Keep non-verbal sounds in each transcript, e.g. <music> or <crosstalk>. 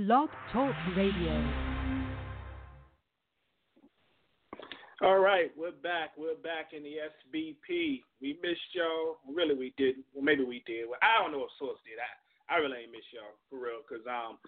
Blog Talk Radio. All right, we're back. We're back in the SBP. We missed y'all. Really, we didn't. Well, maybe we did. Well, I don't know if Source did. I, I really ain't miss y'all for real. Cause um,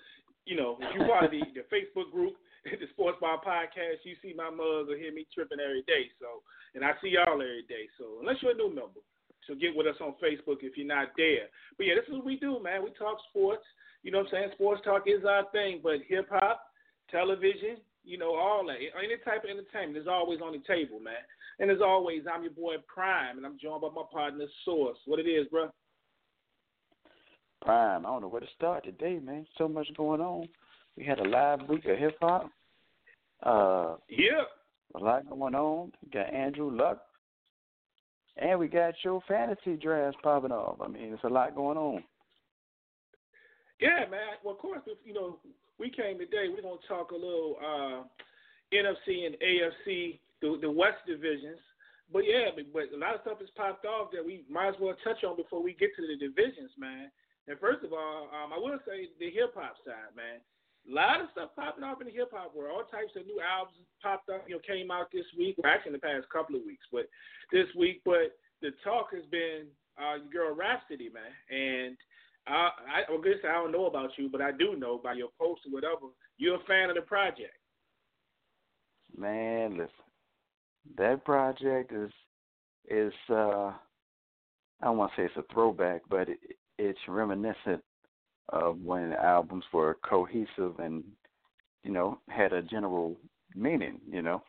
you know, if you part of the, the Facebook group, <laughs> the Sports Bar Podcast, you see my mugs or hear me tripping every day. So, and I see y'all every day. So, unless you're a new member, so get with us on Facebook if you're not there. But yeah, this is what we do, man. We talk sports. You know what I'm saying? Sports talk is our thing, but hip hop, television, you know, all that. Any type of entertainment is always on the table, man. And as always, I'm your boy Prime, and I'm joined by my partner Source. What it is, bro? Prime. I don't know where to start today, man. So much going on. We had a live week of hip hop. Uh, yeah. A lot going on. We got Andrew Luck. And we got your fantasy drafts popping off. I mean, it's a lot going on. Yeah, man. Well, of course, you know, we came today. We're gonna talk a little uh, NFC and AFC, the, the West divisions. But yeah, but, but a lot of stuff has popped off that we might as well touch on before we get to the divisions, man. And first of all, um, I will say the hip hop side, man. A lot of stuff popping off in the hip hop world. All types of new albums popped up, you know, came out this week, or actually in the past couple of weeks, but this week. But the talk has been uh, girl Rapsody, man, and I, I, well, guess I don't know about you, but I do know by your posts or whatever, you're a fan of the project. Man, listen, that project is is uh, I don't want to say it's a throwback, but it, it's reminiscent of when albums were cohesive and you know had a general meaning. You know,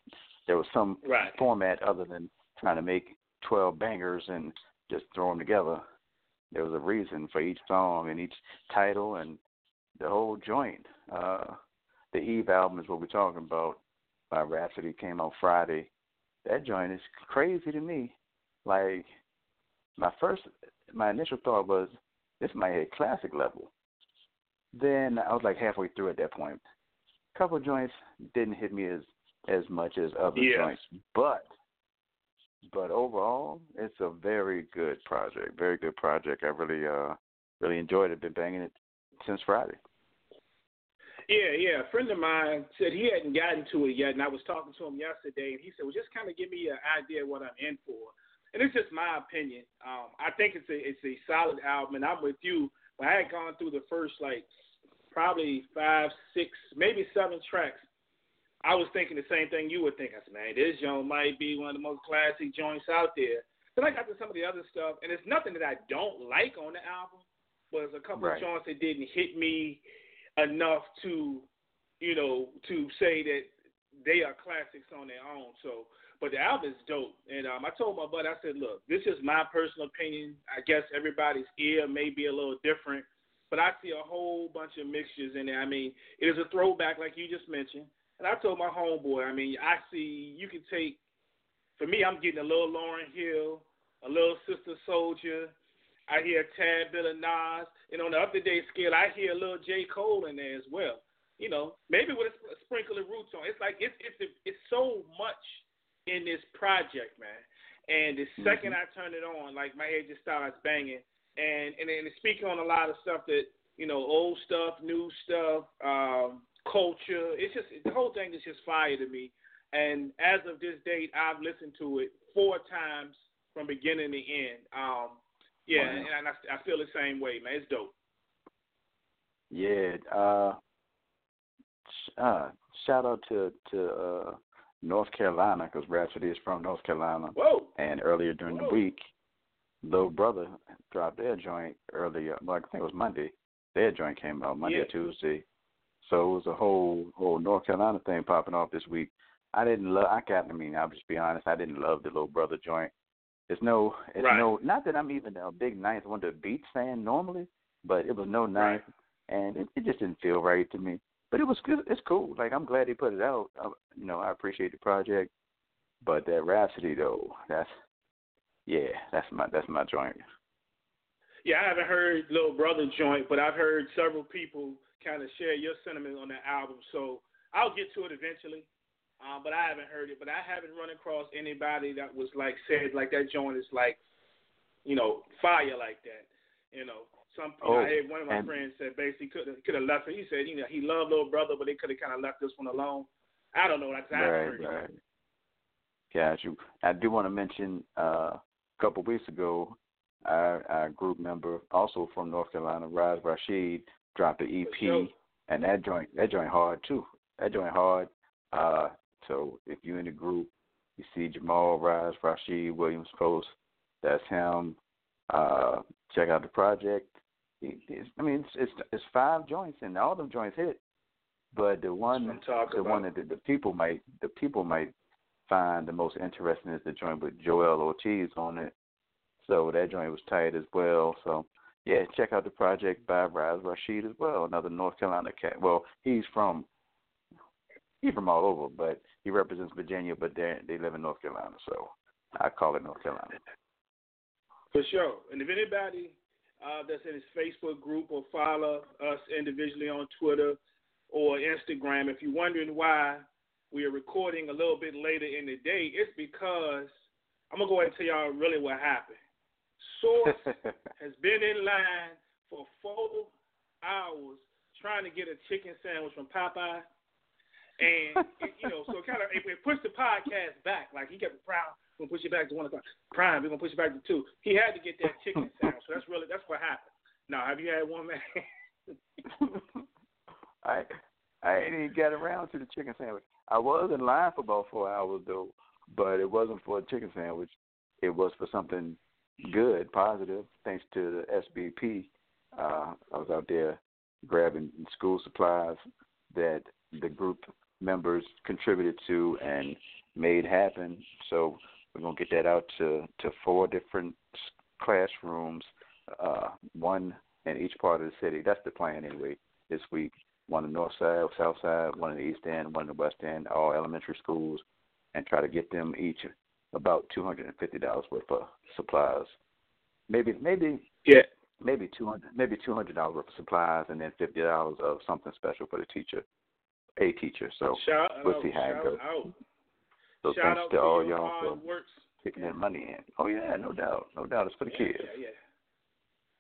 there was some right. format other than trying to make twelve bangers and just throw them together there was a reason for each song and each title and the whole joint. Uh, the Eve album is what we're talking about by Rapsody came out Friday. That joint is crazy to me. Like my first, my initial thought was this might hit classic level. Then I was like halfway through at that point. A couple of joints didn't hit me as as much as other yeah. joints, but but overall, it's a very good project. Very good project. I really, uh, really enjoyed it. Been banging it since Friday. Yeah, yeah. A friend of mine said he hadn't gotten to it yet, and I was talking to him yesterday, and he said, "Well, just kind of give me an idea of what I'm in for." And it's just my opinion. Um, I think it's a it's a solid album, and I'm with you. But I had gone through the first like probably five, six, maybe seven tracks I was thinking the same thing you were thinking. I said, man, this joint might be one of the most classic joints out there. Then I got to some of the other stuff, and it's nothing that I don't like on the album, but there's a couple right. of joints that didn't hit me enough to, you know, to say that they are classics on their own. So, but the album is dope. And um, I told my buddy, I said, look, this is my personal opinion. I guess everybody's ear may be a little different, but I see a whole bunch of mixtures in there. I mean, it is a throwback, like you just mentioned. And I told my homeboy, I mean, I see you can take. For me, I'm getting a little Lauryn Hill, a little Sister Souljah. I hear tad Bill, and Nas, and on the up to date scale, I hear a little J Cole in there as well. You know, maybe with a sprinkle of roots on. It's like it's it's it's so much in this project, man. And the 2nd mm-hmm. I turn it on, like my head just starts banging. And and and speaking on a lot of stuff that you know, old stuff, new stuff, um, culture. It's just the whole thing is just fire to me. And as of this date, I've listened to it four times from beginning to end. Um, yeah, wow. and I, I feel the same way, man. It's dope. Yeah. Uh, uh, shout out to to uh, North Carolina because Rapsody is from North Carolina. Whoa. And earlier during Whoa. the week, Little Brother dropped their joint earlier. Like I think it was Monday. Their joint came out Monday yeah. or Tuesday. So it was a whole whole North Carolina thing popping off this week. I didn't love. I got. I mean, I'll just be honest. I didn't love the little brother joint. It's no. It's right. no. Not that I'm even a big Ninth Wonder Beats fan normally, but it was no Ninth, right. and it, it just didn't feel right to me. But it was good. It's cool. Like I'm glad he put it out. I, you know, I appreciate the project, but that Rapsody though, that's yeah, that's my that's my joint. Yeah, I haven't heard Little Brother joint, but I've heard several people kind of share your sentiment on that album. So I'll get to it eventually. Um, but I haven't heard it. But I haven't run across anybody that was like said like that joint is like, you know, fire like that. You know, some oh, I had one of my friends said basically could could have left it. He said you know he loved little brother, but they could have kind of left this one alone. I don't know. I, I right, heard right. it. Got you. I do want to mention uh, a couple of weeks ago, our, our group member, also from North Carolina, Raz Rashid, dropped an EP, and that joint that joint hard too. That joint hard. Uh, so if you're in the group, you see Jamal Rise, Rashid Williams post. That's him. Uh, check out the project. It's, I mean, it's, it's it's five joints and all them joints hit. But the one the about. one that the, the people might the people might find the most interesting is the joint with Joell Ortiz on it. So that joint was tight as well. So yeah, check out the project by Raz Rashid as well, another North Carolina cat. Well, he's from he's from all over, but he represents Virginia, but they they live in North Carolina, so I call it North Carolina. For sure. And if anybody uh, that's in his Facebook group or follow us individually on Twitter or Instagram, if you're wondering why we are recording a little bit later in the day, it's because I'm gonna go ahead and tell y'all really what happened. Source <laughs> has been in line for four hours trying to get a chicken sandwich from Popeye and it, you know, so it kind of it, it pushed the podcast back. Like he kept Prime, we're gonna push it back to one o'clock. Prime, we're gonna push it back to two. He had to get that chicken <laughs> sandwich. So that's really that's what happened. Now, have you had one, man? <laughs> I I ain't even got around to the chicken sandwich. I was in line for about four hours though, but it wasn't for a chicken sandwich. It was for something good, positive, thanks to the SBP. Uh, I was out there grabbing school supplies that the group members contributed to and made happen. So we're gonna get that out to to four different classrooms, uh, one in each part of the city. That's the plan anyway. This week, one in the north side, south side, one in the east end, one in the west end, all elementary schools, and try to get them each about two hundred and fifty dollars worth of supplies. Maybe maybe yeah. Maybe two hundred, maybe two hundred dollars worth of supplies, and then fifty dollars of something special for the teacher a teacher. So shout we'll see how it goes. Out. So shout thanks to all y'all for works. kicking that money in. Oh yeah, no doubt, no doubt. It's for the yeah, kids. Yeah, yeah.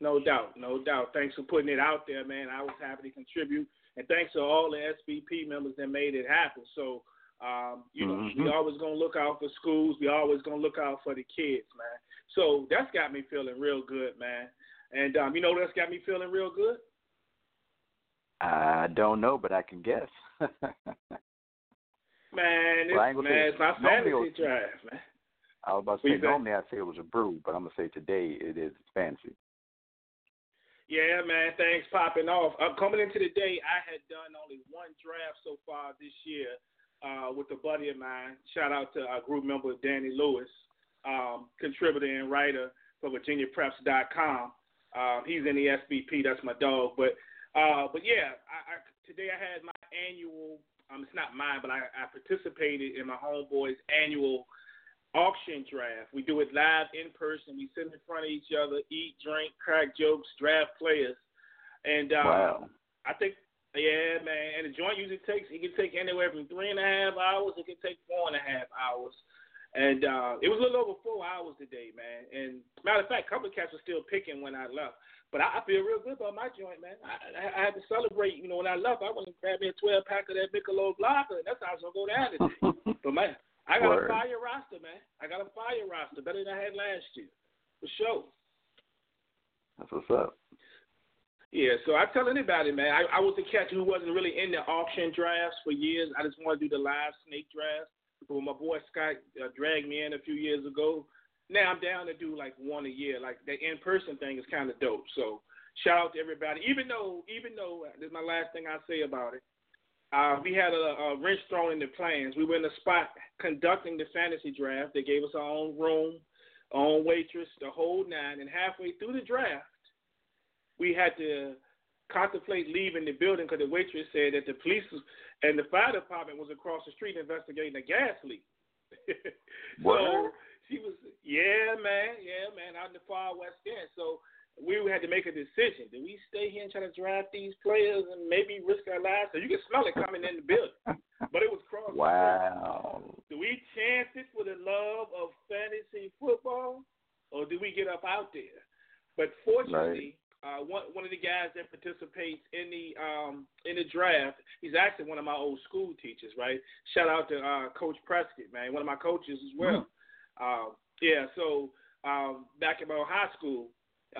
No doubt, no doubt. Thanks for putting it out there, man. I was happy to contribute, and thanks to all the SBP members that made it happen. So, um, you know, mm-hmm. we always gonna look out for schools. We always gonna look out for the kids, man. So that's got me feeling real good, man. And um, you know, that's got me feeling real good. I don't know, but I can guess. <laughs> man, it's, well, man, it's my fantasy draft, man. I was about to say, normally I'd say it was a brew, but I'm to say today it is fancy. Yeah, man, things popping off. Uh, coming into the day, I had done only one draft so far this year uh, with a buddy of mine. Shout out to our group member, Danny Lewis, um, contributor and writer for VirginiaPreps.com. Um, he's in the SBP, that's my dog. But uh, but yeah, I, I, today I had my annual. Um, it's not mine, but I, I participated in my homeboy's annual auction draft. We do it live in person. We sit in front of each other, eat, drink, crack jokes, draft players, and um, wow. I think yeah, man. And the joint usually takes it can take anywhere from three and a half hours. It can take four and a half hours. And uh, it was a little over four hours today, man. And matter of fact, a couple of cats were still picking when I left. But I, I feel real good about my joint, man. I, I, I had to celebrate. You know, when I left, I went and grabbed me a 12 pack of that Michelob Vodka, and that's how I was gonna go down today. <laughs> but man, I got Word. a fire roster, man. I got a fire roster, better than I had last year, for sure. That's what's up. Yeah, so I tell anybody, man. I, I was a catcher who wasn't really in the auction drafts for years. I just wanted to do the live snake drafts. But my boy Scott uh, dragged me in a few years ago, now I'm down to do like one a year. Like the in person thing is kind of dope. So shout out to everybody. Even though, even though this is my last thing I say about it. Uh, we had a, a wrench thrown in the plans. We were in the spot conducting the fantasy draft. They gave us our own room, our own waitress, the whole nine. And halfway through the draft, we had to contemplate leaving the building because the waitress said that the police and the fire department was across the street investigating a gas leak. What? <laughs> so she was, yeah, man, yeah, man, out in the far west end. So we had to make a decision. Do we stay here and try to draft these players and maybe risk our lives? So you can smell it coming in the building. <laughs> But it was cross. Wow. Do we chance it for the love of fantasy football, or do we get up out there? But fortunately, uh, one one of the guys that participates in the um, in the draft, he's actually one of my old school teachers, right? Shout out to uh, Coach Prescott, man, one of my coaches as well. Uh, yeah, so um, back in my high school,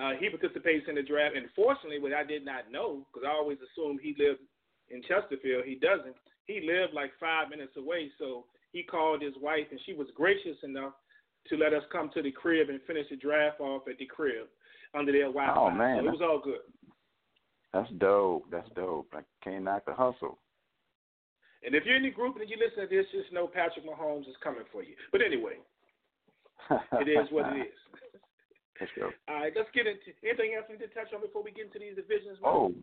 uh, he participates in the draft. And fortunately, what I did not know, because I always assumed he lived in Chesterfield, he doesn't. He lived like five minutes away, so he called his wife, and she was gracious enough to let us come to the crib and finish the draft off at the crib under their Wi-Fi. Oh, man. so it was all good. That's dope. That's dope. I can't knock the hustle. And if you're in the group and you listen to this, just know Patrick Mahomes is coming for you. But anyway, <laughs> it is what it is. Let's go. <laughs> All right, let's get into anything else we need to touch on before we get into these divisions. man? Oh,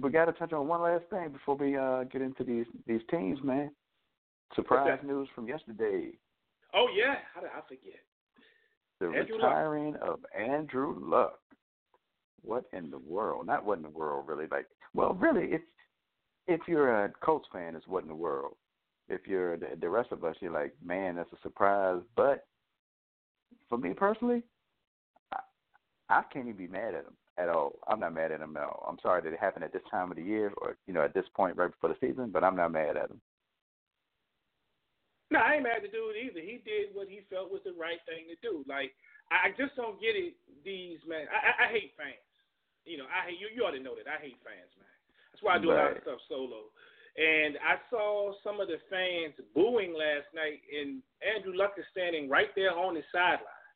we got to touch on one last thing before we uh, get into these these teams, man. Surprise news from yesterday: oh yeah, how did I forget? the Andrew Luck. retiring of Andrew Luck. What in the world? Not what in the world, really. Like, well, really, it's if you're a Colts fan, it's what in the world. If you're the, the rest of us, you're like, man, that's a surprise. But for me personally, I, I can't even be mad at them at all. I'm not mad at them at all. I'm sorry that it happened at this time of the year, or you know, at this point right before the season. But I'm not mad at them. No, I ain't mad at the dude either. He did what he felt was the right thing to do. Like I just don't get it. These man, I, I, I hate fans. You know, I hate you. You already know that I hate fans, man. That's why I do a lot of stuff solo. And I saw some of the fans booing last night, and Andrew Luck is standing right there on the sideline.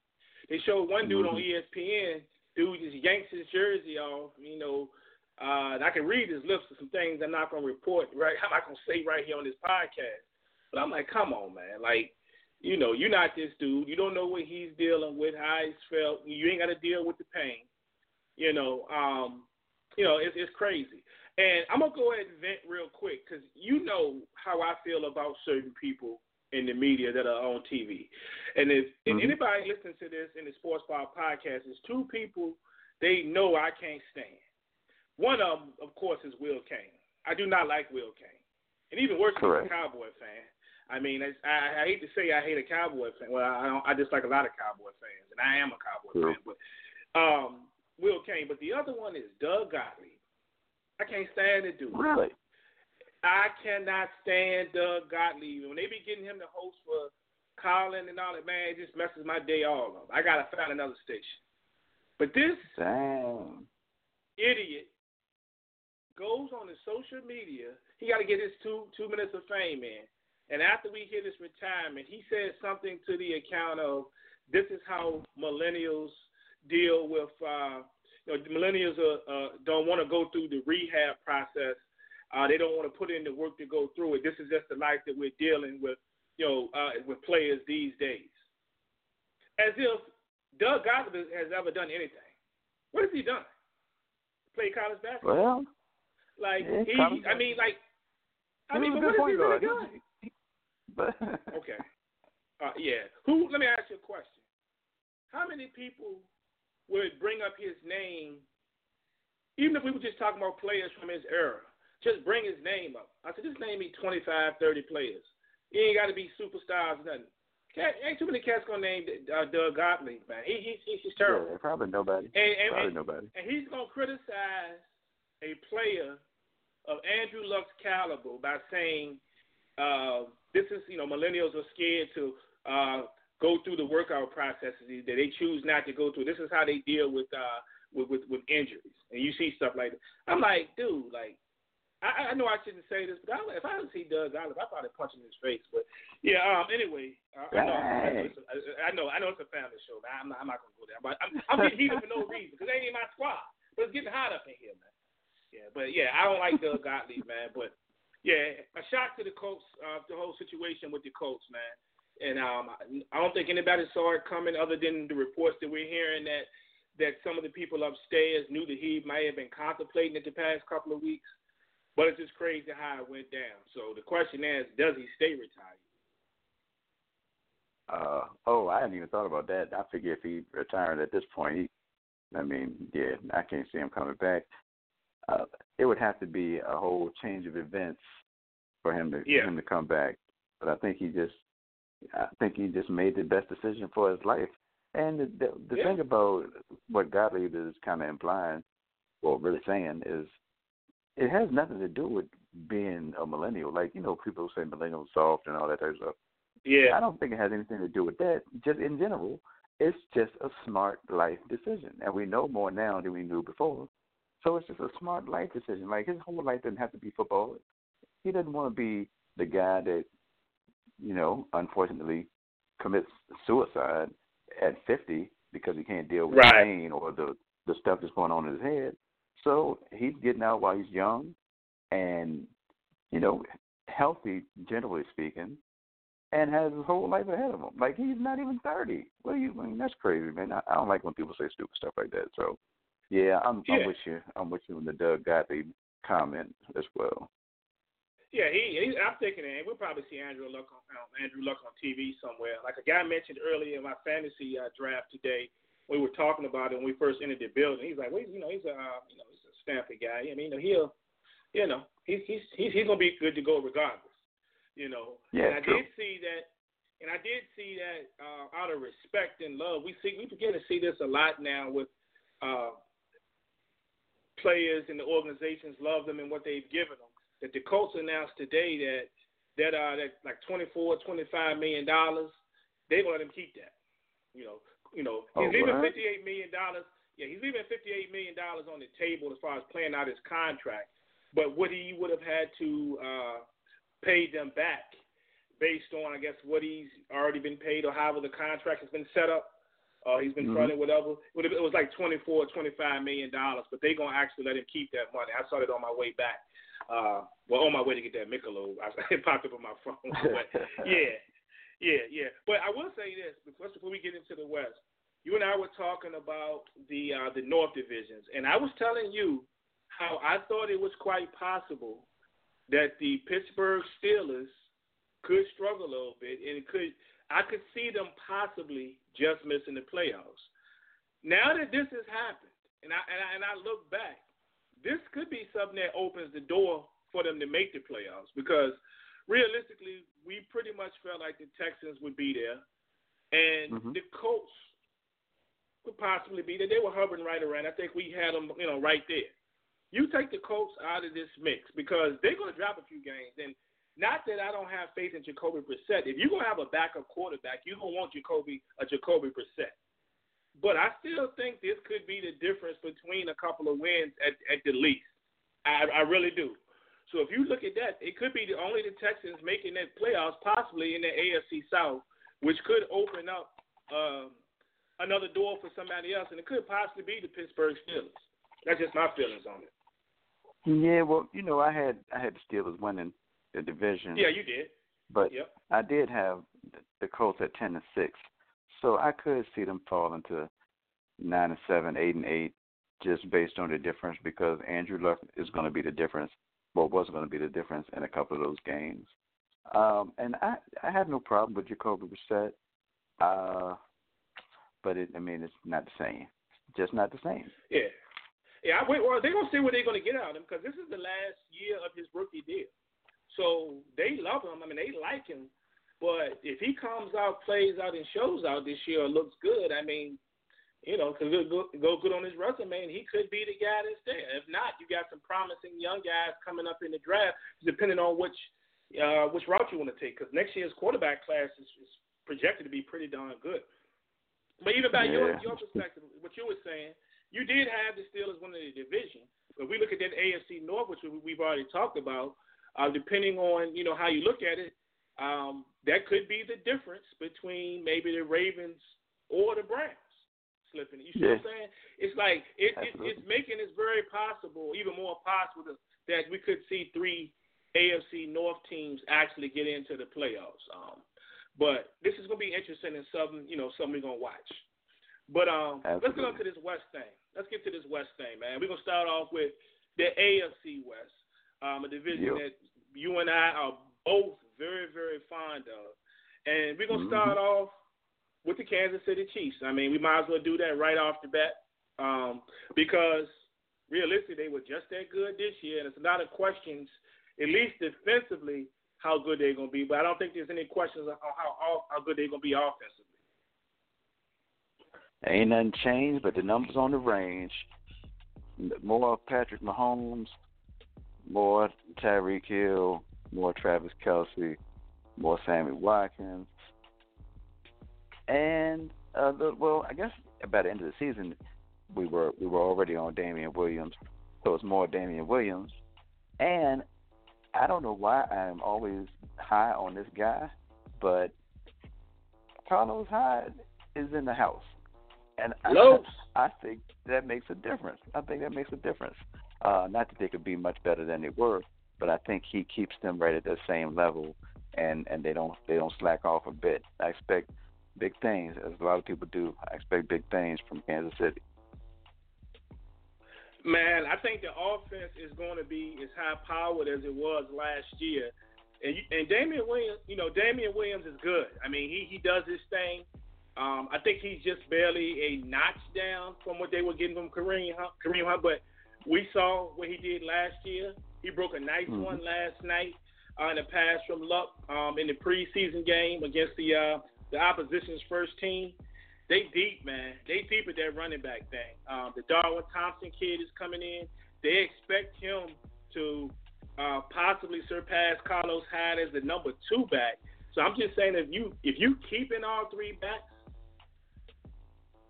They showed one dude on E Mhm. ESPN. Dude just yanks his jersey off. You know, uh, and I can read his lips to some things I'm not gonna report. Right, <laughs> I'm not gonna say right here on this podcast. But I'm like, come on, man. Like, you know, you're not this dude. You don't know what he's dealing with, how he's felt. You ain't got to deal with the pain. You know, um, you know, it's it's crazy. And I'm gonna go ahead and vent real quick because you know how I feel about certain people in the media that are on TV. And if and Mhm. anybody listening to this in the Sports Bar podcast is two people they know I can't stand. One of them, of course, is Will Cain. I do not like Will Cain, and even worse, he's a Cowboy fan. I mean, I, I, I hate to say I hate a Cowboy fan. Well, I don't. I dislike a lot of Cowboy fans, and I am a Cowboy True. fan. But um, But the other one is Doug Gottlieb. I can't stand the dude. Really? I cannot stand Doug Gottlieb. When they be getting him to host for Colin and all that, man, it just messes my day all up. I gotta find another station. But this Dang. idiot goes on his social media. He got to get his two two minutes of fame in. And after we hear his retirement, he says something to the account of this is how millennials deal with. Uh, you know, millennials are, uh, don't want to go through the rehab process. Uh, they don't want to put in the work to go through it. This is just the life that we're dealing with. You know, uh, with players these days. As if Doug Gottlieb has ever done anything. What has he done? Play college basketball? Well, Like Yeah, he, I mean, like, I mean, but what good has he point really done? but <laughs> Okay, uh, yeah. Who? Let me ask you a question. How many people would bring up his name, even if we were just talking about players from his era? Just bring his name up. I said, just name me 25, 30 players. He ain't got to be superstars, or nothing. Cat, ain't too many cats gonna name uh, Doug Gottlieb, man. He, he, he's just terrible. yeah, probably nobody. And, and, Probably and, nobody. and he's going to criticize a player of Andrew Luck's caliber by saying uh, this is, you know, millennials are scared to uh, go through the workout processes that they choose not to go through. This is how they deal with uh, with, with with injuries. And you see stuff like that. I'm like, dude, like. I, I know I shouldn't say this, but I, if I see Doug Gottlieb, I'd probably punch him in his face. But yeah, um, anyway, uh, I know, I know, it's a, I know, I know it's a family show, man. I'm not, I'm not gonna go there, but I'm, I'm getting heated for no reason because they ain't in my squad. But it's getting hot up in here, man. Yeah, but yeah, I don't like Doug Gottlieb, man. But yeah, a shot to the Colts, uh, the whole situation with the Colts, man. And um, I don't think anybody saw it coming other than the reports that we're hearing that that some of the people upstairs knew that he might have been contemplating it the past couple of weeks. But it's just crazy how it went down. So the question is, does he stay retired? Uh oh, I hadn't even thought about that. I figure if he retired at this point, he, I mean, yeah, I can't see him coming back. Uh, it would have to be a whole change of events for him to yeah. for him to come back. But I think he just, I think he just made the best decision for his life. And the the, the yeah. thing about what Gottlieb is kind of implying, or really saying, is it has nothing to do with being a millennial. Like you know, people say millennials soft and all that type of stuff. Yeah. I don't think it has anything to do with that. Just in general, it's just a smart life decision, and we know more now than we knew before. So it's just a smart life decision. Like his whole life doesn't have to be football. He doesn't want to be the guy that, you know, unfortunately commits suicide at 50 because he can't deal with right. the pain or the the stuff that's going on in his head. So he's getting out while he's young, and you know, healthy, generally speaking, and has his whole life ahead of him. Like he's not even thirty. What are you? I mean, that's crazy, man. I, I don't like when people say stupid stuff like that. So, yeah, I'm, yeah. I'm with you. I'm with you on the Doug Gottlieb comment as well. Yeah, he. he I'm thinking, and we'll probably see Andrew Luck on um, Andrew Luck on TV somewhere. Like a guy mentioned earlier in my fantasy uh, draft today, we were talking about it when we first entered the building. He's like, well, you know, he's a, uh, you know, he's a Stanford guy. I mean, you know, he'll, you know, he's he's he's, he's gonna be good to go regardless. You know. Yeah, and I true. did see that, and I did see that uh, out of respect and love. We see we begin to see this a lot now with. Uh, players and the organizations love them and what they've given them. That the Colts announced today that that uh that like twenty four, twenty five million dollars, they're gonna let him keep that. You know, you know, he's Oh, leaving what? fifty eight million dollars. Yeah, he's leaving fifty eight million dollars on the table as far as playing out his contract. But what he would have had to uh pay them back based on I guess what he's already been paid or however the contract has been set up. Uh, he's been Mhm. fronted whatever. It it was like twenty four, twenty five million dollars, but they're gonna actually let him keep that money. I saw it on my way back. Uh, well, on my way to get that Michelob, I, <laughs> it popped up on my phone. <laughs> But yeah, yeah, yeah. But I will say this before, before we get into the West. You and I were talking about the uh, the North divisions, and I was telling you how I thought it was quite possible that the Pittsburgh Steelers could struggle a little bit, and it could I could see them possibly just missing the playoffs. Now that this has happened, and I and I, and I look back, this could be something that opens the door for them to make the playoffs because realistically, we pretty much felt like the Texans would be there, and Mhm. the Colts could possibly be there. They were hovering right around. I think we had them, you know, right there. You take the Colts out of this mix because they're going to drop a few games, and not that I don't have faith in Jacoby Brissett. If you're gonna have a backup quarterback, you're gonna want Jacoby a Jacoby Brissett. But I still think this could be the difference between a couple of wins at, at the least. I, I really do. So if you look at that, it could be the only the Texans making that playoffs, possibly in the AFC South, which could open up um, another door for somebody else, and it could possibly be the Pittsburgh Steelers. That's just my feelings on it. Yeah, well, you know, I had I had the Steelers winning the division. Yeah, you did. But Yep. I did have the- the Colts at ten and six, so I could see them fall into nine and seven, eight and eight, just based on the difference because Andrew Luck is going to be the difference. Well, was going to be the difference in a couple of those games. Um, and I I have no problem with Jacoby Brissett, uh, but it I mean it's not the same, just not the same. Yeah. Yeah, I well, they're going to see what they're going to get out of him because this is the last year of his rookie deal. So they love him. I mean, they like him. But if he comes out, plays out, and shows out this year, or looks good, I mean, you know, because go, go good on his resume, and he could be the guy that's there. If not, you got some promising young guys coming up in the draft, depending on which uh, which route you want to take. Because next year's quarterback class is, is projected to be pretty darn good. But even by your Yeah. your perspective, what you were saying, you did have the Steelers winning the division. But we look at that AFC North, which we- we've already talked about. Uh, depending on you know how you look at it, um, that could be the difference between maybe the Ravens or the Browns slipping. You see what I'm saying? It's like it, it, it's making it very possible, even more possible, that- that we could see three AFC North teams actually get into the playoffs. Um, but this is going to be interesting and something you know something we're going to watch. But um, Absolutely. let's get on to this West thing. Let's get to this West thing, man. We're gonna start off with the AFC West, um, a division Yep. that you and I are both very, very fond of, and we're gonna Mhm. start off with the Kansas City Chiefs. I mean, we might as well do that right off the bat, um, because realistically, they were just that good this year, and it's a lot of questions, at least defensively, how good they're gonna be. But I don't think there's any questions on how how good they're gonna be offensively. Ain't nothing changed, but the numbers on the range. More Patrick Mahomes, more Tyreek Hill, more Travis Kelce, more Sammy Watkins, and uh, the, well, I guess about the end of the season, we were we were already on Damien Williams, so it's more Damien Williams, and I don't know why I'm always high on this guy, but Carlos Hyde is in the house. And I, I think that makes a difference. I think that makes a difference. Uh, not that they could be much better than they were, but I think he keeps them right at the same level, and and they don't they don't slack off a bit. I expect big things, as a lot of people do. I expect big things from Kansas City. Man, I think the offense is going to be as high powered as it was last year. And and Damien Williams, you know, Damien Williams is good. I mean, he he does his thing. Um, I think he's just barely a notch down from what they were getting from Kareem Hunt, Kareem Hunt. But we saw what he did last year. He broke a nice Mhm. one last night on a pass from Luck um, in the preseason game against the uh, the opposition's first team. They deep, man. They deep at that running back thing. Um, the Darwin Thompson kid is coming in. They expect him to uh, possibly surpass Carlos Hyde as the number two back. So I'm just saying, if you if you keep in all three backs,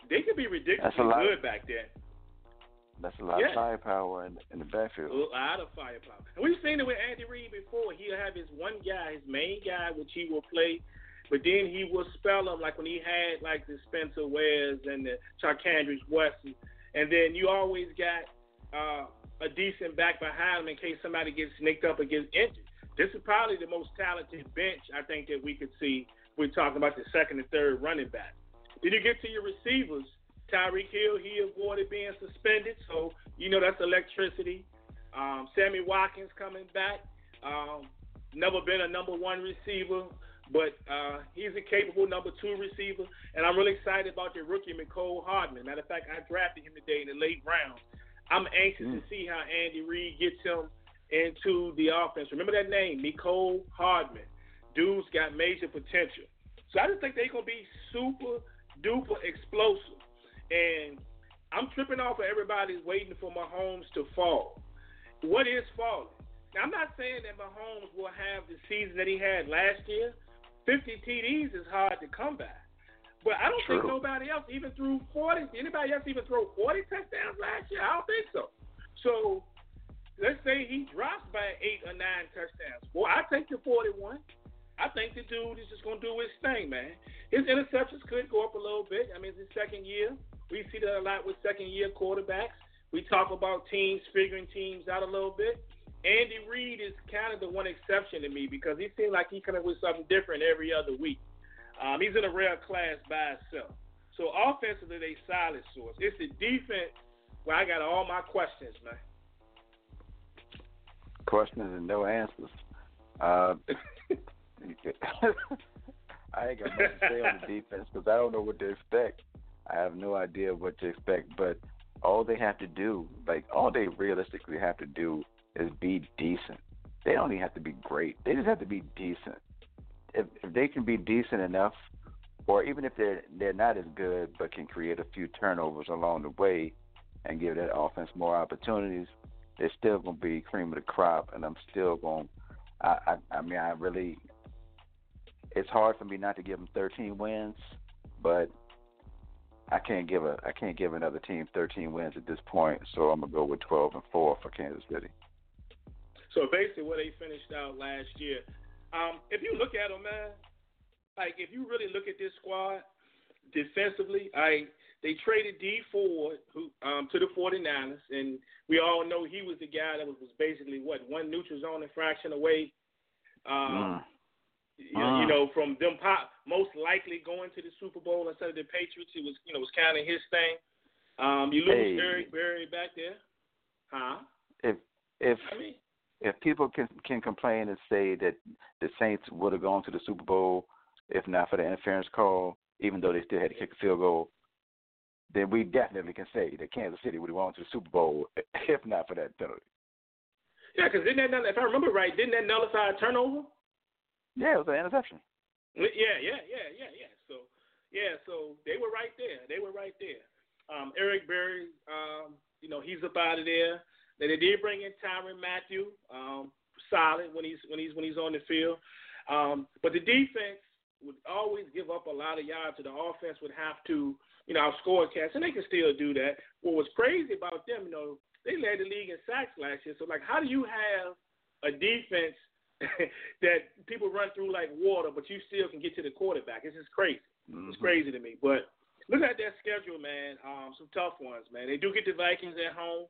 they could be ridiculously That's a good back there. That's a lot Yeah. of firepower in, in the backfield. A lot of firepower. And we've seen it with Andy Reid before. He'll have his one guy, his main guy, which he will play, but then he will spell him like when he had like the Spencer Wares and the Charcandrick Weston. And then you always got uh, a decent back behind him in case somebody gets nicked up or gets injured. This is probably the most talented bench I think that we could see. We're talking about the second and third running back. Then you get to your receivers. Tyreek Hill, he avoided being suspended, so you know that's electricity. Um, Sammy Watkins coming back. Um, never been a number one receiver, but uh, he's a capable number two receiver. And I'm really excited about the rookie, Mecole Hardman. Matter of fact, I drafted him today in the late rounds. I'm anxious to see how Andy Reid gets him into the offense. Remember that name, Mecole Hardman. Dude's got major potential. So I just think they're going to be super duper explosive. And I'm tripping off of everybody's waiting for Mahomes to fall. What is falling? Now, I'm not saying that Mahomes will have the season that he had last year. 50 TDs is hard to come by. But I don't think nobody else even threw 40. Anybody else even throw 40 touchdowns last year? I don't think so. So let's say he drops by eight or nine touchdowns. Well, I take the 41. I think the dude is just going to do his thing, man. His interceptions could go up a little bit. I mean, it's his second year. We see that a lot with second year quarterbacks. We talk about teams figuring teams out a little bit. Andy Reid is kind of the one exception to me because he seems like he coming with something different every other week. Um, he's in a rare class by himself. So offensively, they solid source. It's the defense where I got all my questions, man. Questions and no answers. Uh, <laughs> I ain't got much to say on the <laughs> defense because I don't know what to expect. I have no idea what to expect, but all they have to do, like all they realistically have to do, is be decent. They don't even have to be great. They just have to be decent. If if they can be decent enough, or even if they're they're not as good but can create a few turnovers along the way and give that offense more opportunities, they're still gonna be cream of the crop, and I'm still going. I, I I mean I really. It's hard for me not to give them 13 wins, but I can't give a I can't give another team 13 wins at this point, so I'm gonna go with 12 and four for Kansas City. So basically, where they finished out last year. Um, if you look at them, man, like if you really look at this squad defensively, I they traded Dee Ford who um, to the 49ers, and we all know he was the guy that was, was basically what one neutral zone infraction away. Um, Mm. You, you know, from them pop most likely going to the Super Bowl instead of the Patriots, it was you know was kind of his thing. Um, you lose hey. Eric Berry back there, huh? If if I mean, if people can can complain and say that the Saints would have gone to the Super Bowl if not for the interference call, even though they still had to kick a field goal, then we definitely can say that Kansas City would have gone to the Super Bowl if not for that penalty. Yeah, because didn't that, if I remember right, didn't that nullify a turnover? Yeah, it was an interception. Yeah, yeah, yeah, yeah, yeah. So, yeah, so they were right there. They were right there. Um, Eric Berry, um, you know, he's up out of there. They did bring in Tyrann Mathieu, um, solid when he's when he's when he's on the field. Um, but the defense would always give up a lot of yards, so the offense would have to, you know, outscore cats, and they can still do that. What was crazy about them, you know, they led the league in sacks last year. So like, how do you have a defense <laughs> that people run through like water, but you still can get to the quarterback. It's just crazy. Mm-hmm. It's crazy to me. But look at their schedule, man. Um, some tough ones, man. They do get the Vikings at home.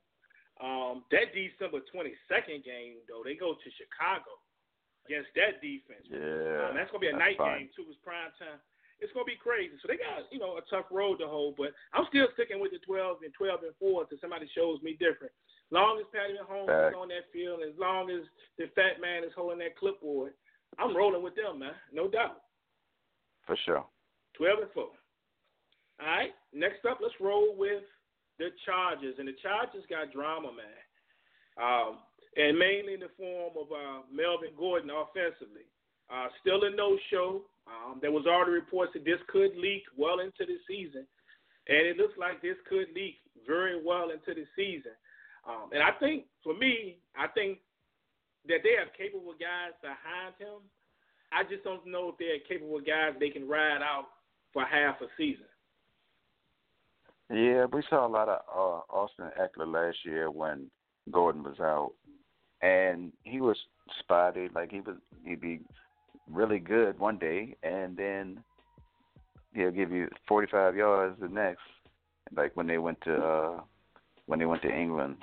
Um, that December 22nd game, though, they go to Chicago against that defense. Yeah, um, that's gonna be a night fine. game too. It's prime time. It's gonna be crazy. So they got you know a tough road to hold, but I'm still sticking with the 12 and 12 and four until somebody shows me different long as Patty Mahomes Back. is on that field, as long as the fat man is holding that clipboard, I'm rolling with them, man. No doubt. For sure. 12 and 4. All right. Next up, let's roll with the Chargers. And the Chargers got drama, man. Um, and mainly in the form of uh, Melvin Gordon offensively. Uh, still a no show. Um, there was already reports that this could leak well into the season. And it looks like this could leak very well into the season. Um, and I think, for me, I think that they have capable guys behind him. I just don't know if they're capable guys they can ride out for half a season. Yeah, we saw a lot of uh, Austin Ekeler last year when Gordon was out, and he was spotted like he was he'd be really good one day, and then he'll give you 45 yards the next. Like when they went to uh, when they went to England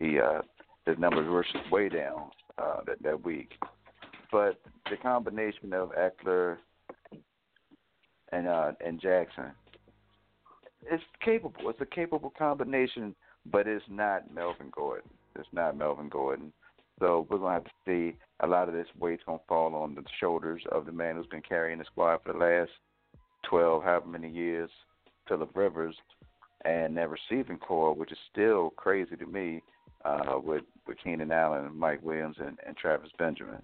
he uh, his numbers were way down uh, that that week. But the combination of Ekeler and uh, and Jackson, it's capable. It's a capable combination, but it's not Melvin Gordon. It's not Melvin Gordon. So we're gonna have to see a lot of this weight's gonna fall on the shoulders of the man who's been carrying the squad for the last twelve, however many years, Philip Rivers, and that receiving core, which is still crazy to me uh, with with Keenan Allen, and Mike Williams, and, and Travis Benjamin.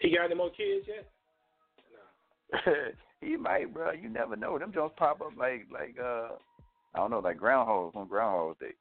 He got any more kids yet? No. <laughs> he might, bro. You never know. Them Jones pop up like like uh I don't know, like groundhogs on Groundhog Day.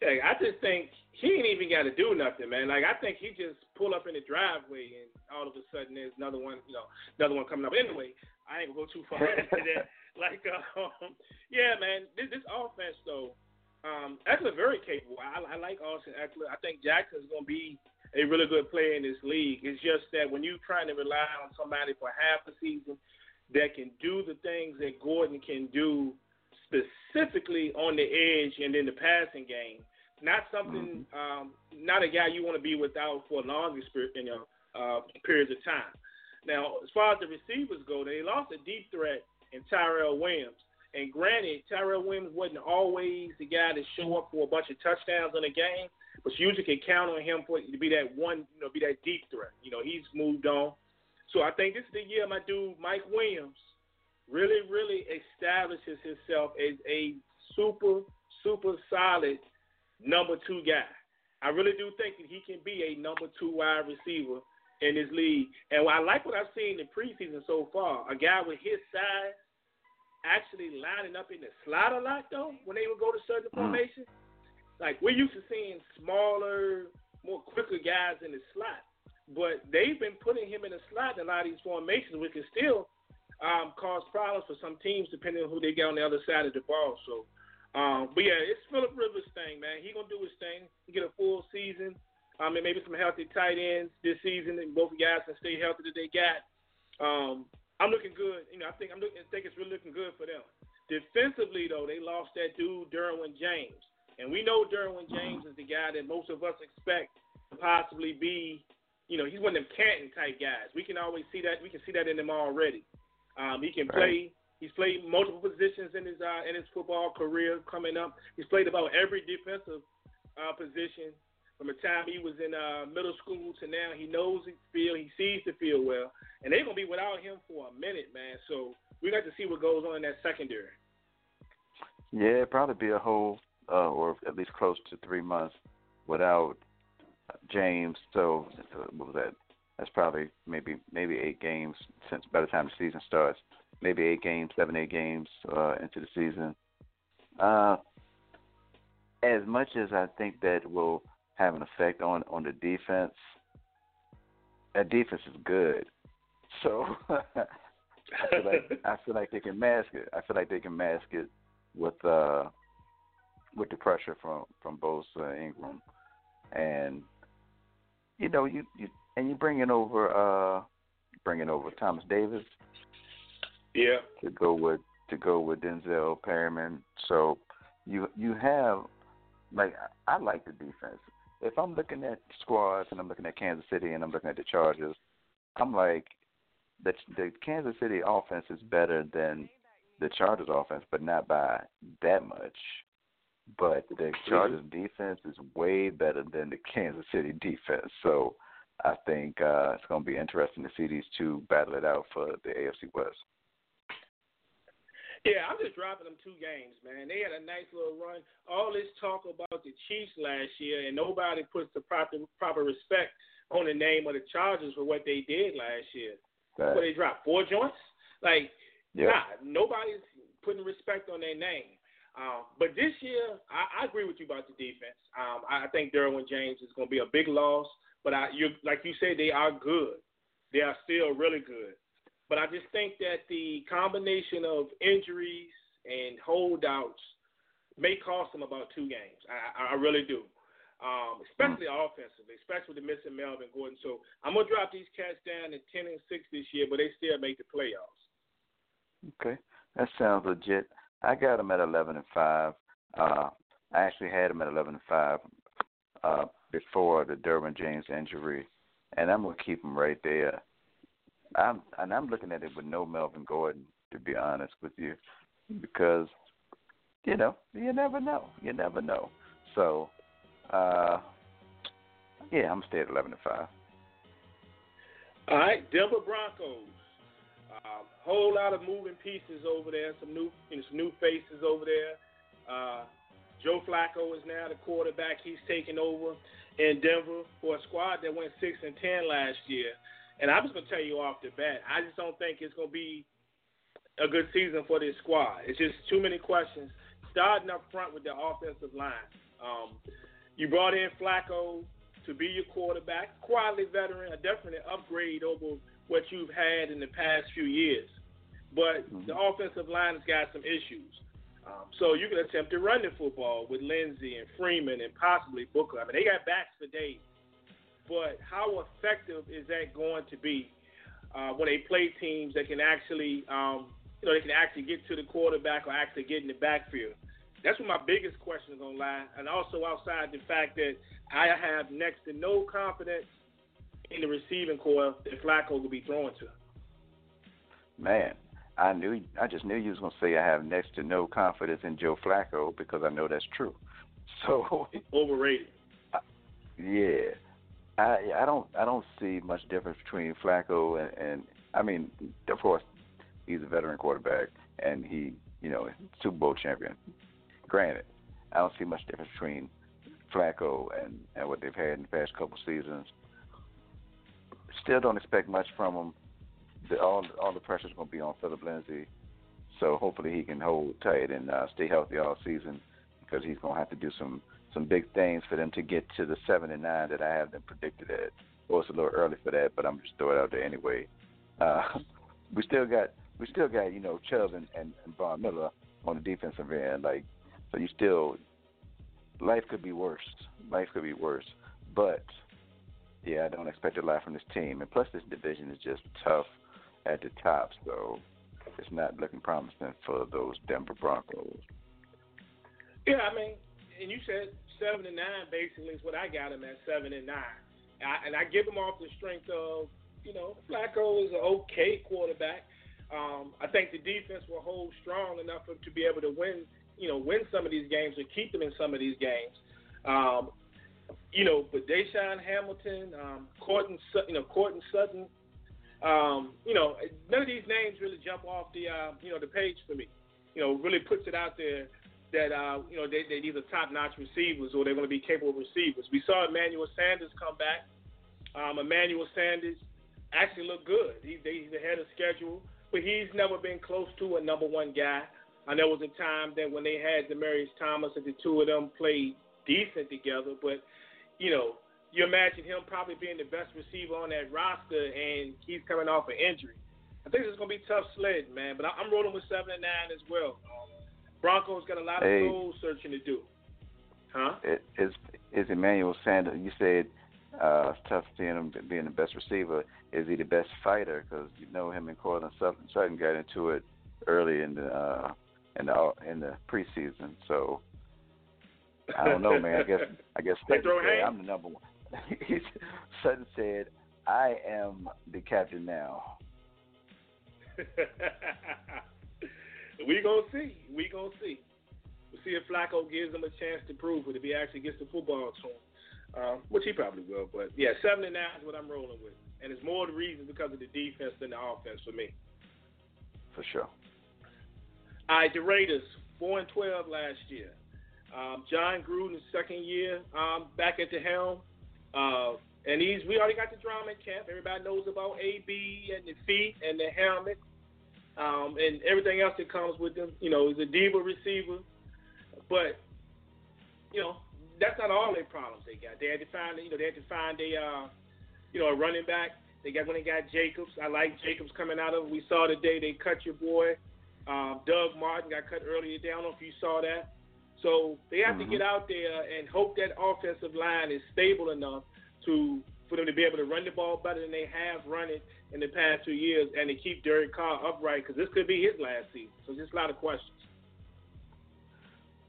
Yeah, I just think he ain't even got to do nothing, man. Like I think he just pull up in the driveway and all of a sudden there's another one, you know, another one coming up. Anyway, I ain't gonna go too far into that. <laughs> Like, um, yeah, man, this, this offense though um, Ekeler very capable. I, I like Austin Ekeler. I think Jackson is going to be a really good player in this league. It's just that when you're trying to rely on somebody for half a season that can do the things that Gordon can do specifically on the edge and in the passing game, not something, mm-hmm. um, not a guy you want to be without for long you know, uh, periods of time. Now, as far as the receivers go, they lost a deep threat in Tyrell Williams. And granted, Tyrell Williams wasn't always the guy to show up for a bunch of touchdowns in a game, but you usually can count on him for to be that one, you know, be that deep threat. You know, he's moved on. So I think this is the year my dude Mike Williams really, really establishes himself as a super, super solid number two guy. I really do think that he can be a number two wide receiver in this league. And I like what I've seen in preseason so far. A guy with his size actually lining up in the slot a lot though when they would go to certain mm. formations. Like we're used to seeing smaller, more quicker guys in the slot, but they've been putting him in the slot in a lot of these formations, which can still um, cause problems for some teams depending on who they get on the other side of the ball. So, um, but yeah, it's Philip Rivers' thing, man. He gonna do his thing. He get a full season. Um, and maybe some healthy tight ends this season, and both guys can stay healthy that they got. Um, I'm looking good. You know, I think I'm looking. I think it's really looking good for them. Defensively, though, they lost that dude Derwin James, and we know Derwin James is the guy that most of us expect to possibly be you know, he's one of them Canton type guys. We can always see that. We can see that in him already. Um, he can play. He's played multiple positions in his uh, in his football career coming up. He's played about every defensive uh, position from the time he was in uh, middle school to now. He knows the field. He sees the field well, and they're gonna be without him for a minute, man. So we got to see what goes on in that secondary. Yeah, it probably be a whole uh, or at least close to three months without James. So what was that? That's probably maybe maybe eight games since by the time the season starts. Maybe eight games, seven, eight games uh, into the season. Uh, as much as I think that will have an effect on on the defense, that defense is good. So <laughs> I feel like I feel like they can mask it. I feel like they can mask it with uh with the pressure from from both uh, Ingram and you know, you you and you bringing over uh bringing over Thomas Davis. Yeah. To go with to go with Denzel Perryman. So you you have like I like the defense. If I'm looking at squads and I'm looking at Kansas City and I'm looking at the Chargers, I'm like the the Kansas City offense is better than the Chargers offense, but not by that much. But the Chargers defense is way better than the Kansas City defense. So I think uh, it's going to be interesting to see these two battle it out for the AFC West. Yeah, I'm just dropping them two games, man. They had a nice little run. All this talk about the Chiefs last year, and nobody puts the proper proper respect on the name of the Chargers for what they did last year. Right. But they dropped four joints. Like, yep. nah, nobody's putting respect on their name. Um, but this year, I, I agree with you about the defense. Um, I think Derwin James is going to be a big loss. But I, you like you said, they are good. They are still really good. But I just think that the combination of injuries and holdouts may cost them about two games. I, I really do. Um, especially mm. offensively, especially with the missing Melvin Gordon. So I'm gonna drop these cats down to ten and six this year, but they still make the playoffs. Okay, that sounds legit. I got them at eleven and five. Uh, I actually had them at eleven and five uh, before the Derwin James injury, and I'm gonna keep them right there. I'm and I'm looking at it with no Melvin Gordon, to be honest with you, because you know you never know. You never know. So, uh, yeah, I'm gonna stay at eleven to five. All right, Denver Broncos. Uh, whole lot of moving pieces over there. Some new, you know, some new faces over there. Uh, Joe Flacco is now the quarterback. He's taking over in Denver for a squad that went six and ten last year. And I'm just gonna tell you off the bat, I just don't think it's gonna be a good season for this squad. It's just too many questions. Starting up front with the offensive line. Um, you brought in Flacco to be your quarterback, quietly veteran, a definite upgrade over what you've had in the past few years. But mm-hmm. the offensive line has got some issues. Um, so you can attempt to run the football with Lindsay and Freeman and possibly Booker. I mean, they got backs for days but how effective is that going to be uh, when they play teams that can actually, um, you know, they can actually get to the quarterback or actually get in the backfield? That's where my biggest question is going to lie. And also outside the fact that I have next to no confidence in the receiving core that Flacco will be throwing to. Man, I knew I just knew you was gonna say I have next to no confidence in Joe Flacco because I know that's true. <laughs> So overrated. yeah, I I don't I don't see much difference between Flacco and, and I mean of course he's a veteran quarterback and he you know Super Bowl champion. Granted, I don't see much difference between Flacco and and what they've had in the past couple seasons. Still don't expect much from him. The, all all the pressure's going to be on Phillip Lindsay, so hopefully he can hold tight and uh, stay healthy all season because he's going to have to do some some big things for them to get to the seven and nine that I have them predicted at. Well, it's a little early for that, but I'm just throwing it out there anyway. Uh, <laughs> we still got we still got you know Chubb and, and, and Von Miller on the defensive end, like so you still life could be worse. Life could be worse, but yeah, I don't expect a lot from this team. And plus, this division is just tough at the top, so it's not looking promising for those Denver Broncos. Yeah, I mean, and you said seven and nine basically is what I got him at seven and nine. I, and I give him off the strength of, you know, Flacco is an okay quarterback. Um, I think the defense will hold strong enough to be able to win, you know, win some of these games or keep them in some of these games. Um, you know, but DaeSean Hamilton, um, Courtland, you know, Courtland Sutton, um, you know, none of these names really jump off the, uh, you know, the page for me. You know, really puts it out there that uh, you know they they either top notch receivers or they're going to be capable receivers. We saw Emmanuel Sanders come back. Um, Emmanuel Sanders actually looked good. He, he's ahead of schedule, but he's never been close to a number one guy. And there was a time that when they had Demaryius Thomas and the two of them played decent together, but you know, you imagine him probably being the best receiver on that roster, and he's coming off an injury. I think it's going to be tough sled, man. But I'm rolling with seven and nine as well. Broncos got a lot hey, of soul searching to do. Huh? It, is is Emmanuel Sanders? You said uh, it's tough seeing him being the best receiver. Is he the best fighter? Because you know him and Courtland Sutton, Sutton got into it early in the uh, in the in the preseason. So I don't know, man. I guess <laughs> I guess Sutton said I'm the number one. <laughs> Sutton said, "I am the captain now." <laughs> we gonna see. We gonna see. We'll see if Flacco gives him a chance to prove it if he actually gets the football to him, um, which he probably will. But yeah, seven and nine is what I'm rolling with, and it's more the reason because of the defense than the offense for me. For sure. All right, the Raiders four and twelve last year. Um, Jon Gruden's second year um, back at the helm. Uh, and he's we already got the drama in camp. Everybody knows about AB and the feet and the helmet um, and everything else that comes with him. You know, he's a diva receiver, but you know that's not all their problems they got. They had to find you know they had to find a uh, you know a running back. They got when they got Jacobs. I like Jacobs coming out of. We saw today they cut your boy. Um, Doug Martin got cut earlier. I don't know if you saw that. So they have mm-hmm. to get out there and hope that offensive line is stable enough to for them to be able to run the ball better than they have run it in the past two years, and to keep Derek Carr upright because this could be his last season. So just a lot of questions.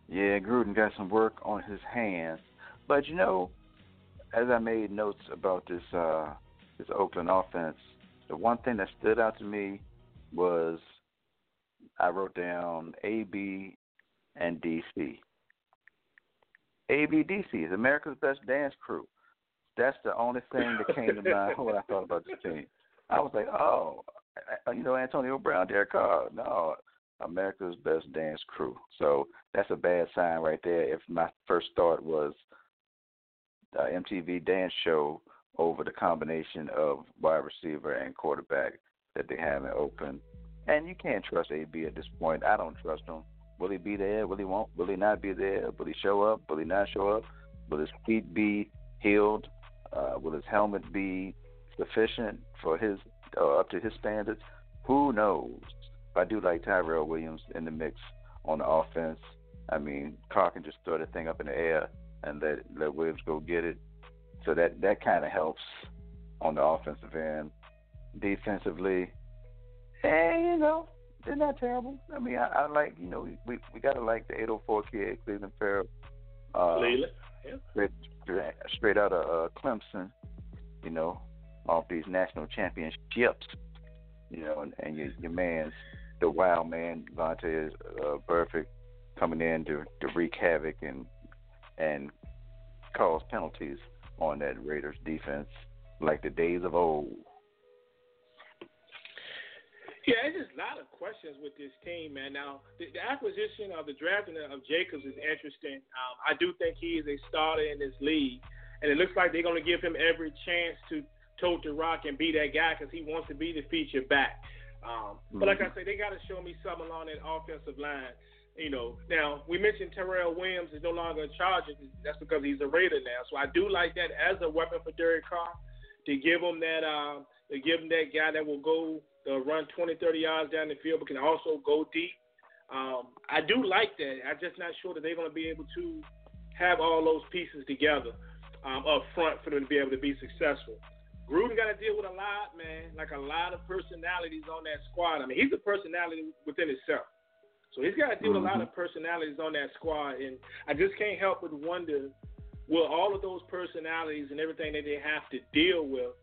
Yeah, Gruden got some work on his hands, but you know, as I made notes about this uh, this Oakland offense, the one thing that stood out to me was I wrote down AB and DC. ABDC is America's Best Dance Crew. That's the only thing that came to mind <laughs> when I thought about this team. I was like, oh, you know, Antonio Brown, Derek Carr. No, America's Best Dance Crew. So that's a bad sign right there. If my first thought was uh, MTV dance show over the combination of wide receiver and quarterback that they have in Oakland. And you can't trust AB at this point. I don't trust him. Will he be there? Will he won't? Will he not be there? Will he show up? Will he not show up? Will his feet be healed? Uh, will his helmet be sufficient for his uh, up to his standards? Who knows? But I do like Tyrell Williams in the mix on the offense. I mean, Carr can just throw the thing up in the air and let let Williams go get it. So that that kind of helps on the offensive end. Defensively, and you know, they're not terrible. I mean, I, I like you know we we gotta like the 804 kid Clelin Ferrell. Uh, Cleveland, yeah. Straight, straight out of uh, Clemson, you know, off these national championships, you know, and, and your your man's the wild man Vontaze uh, Burfict coming in to to wreak havoc and and cause penalties on that Raiders defense like the days of old. Yeah, there's just a lot of questions with this team, man. Now, the, the acquisition of the drafting of Jacobs is interesting. Um, I do think he is a starter in this league, and it looks like they're going to give him every chance to tote the rock and be that guy because he wants to be the feature back. Um, mm-hmm. But like I mm-hmm. said, they got to show me something along that offensive line. You know, now we mentioned Tyrell Williams is no longer in charge. That's because he's a Raider now. So I do like that as a weapon for Derek Carr to give him that. Uh, to give him that guy that will go They'll run 20, 30 yards down the field, but can also go deep. Um, I do like that. I'm just not sure that they're going to be able to have all those pieces together um, up front for them to be able to be successful. Gruden got to deal with a lot, man, like a lot of personalities on that squad. I mean, he's a personality within himself. So he's got to deal with mm-hmm. a lot mm-hmm. of personalities on that squad. And I just can't help but wonder will all of those personalities and everything that they have to deal with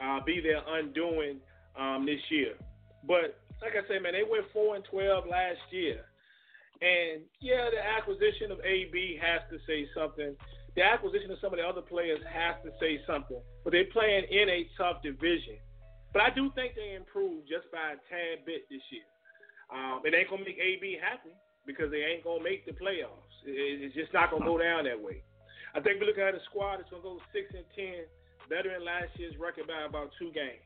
uh, be their undoing um, this year? But like I said, man, they went four and twelve last year, and yeah, the acquisition of AB has to say something. The acquisition of some of the other players has to say something. But they're playing in a tough division. But I do think they improved just by a tad bit this year. Um, it ain't gonna make AB happy because they ain't gonna make the playoffs. It's just not gonna go down that way. I think we look at a squad that's gonna go six and ten, better than last year's record by about two games.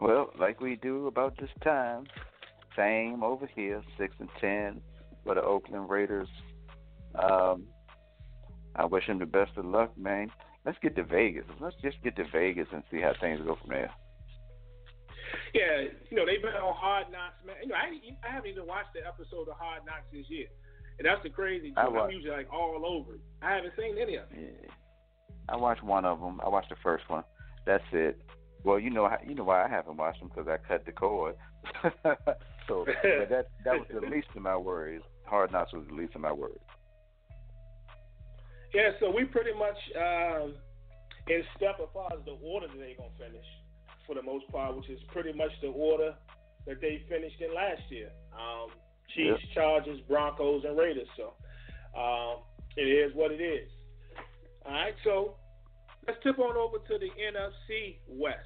Well, like we do about this time, same over here, six and ten for the Oakland Raiders. Um, I wish him the best of luck, man. Let's get to Vegas. Let's just get to Vegas and see how things go from there. Yeah, you know they've been on Hard Knocks, man. You know I, I haven't even watched the episode of Hard Knocks this year, and that's the crazy. Thing. I'm usually like all over. I haven't seen any of them. Yeah. I watched one of them. I watched the first one. That's it. Well, you know, you know why I haven't watched them because I cut the cord. <laughs> so that that was the <laughs> least of my worries. Hard Knocks was the least of my worries. Yeah, so we pretty much um, in step as far as the order that they're gonna finish for the most part, which is pretty much the order that they finished in last year. Um, Chiefs, yep. Chargers, Broncos, and Raiders. So um, it is what it is. All right, so let's tip on over to the NFC West,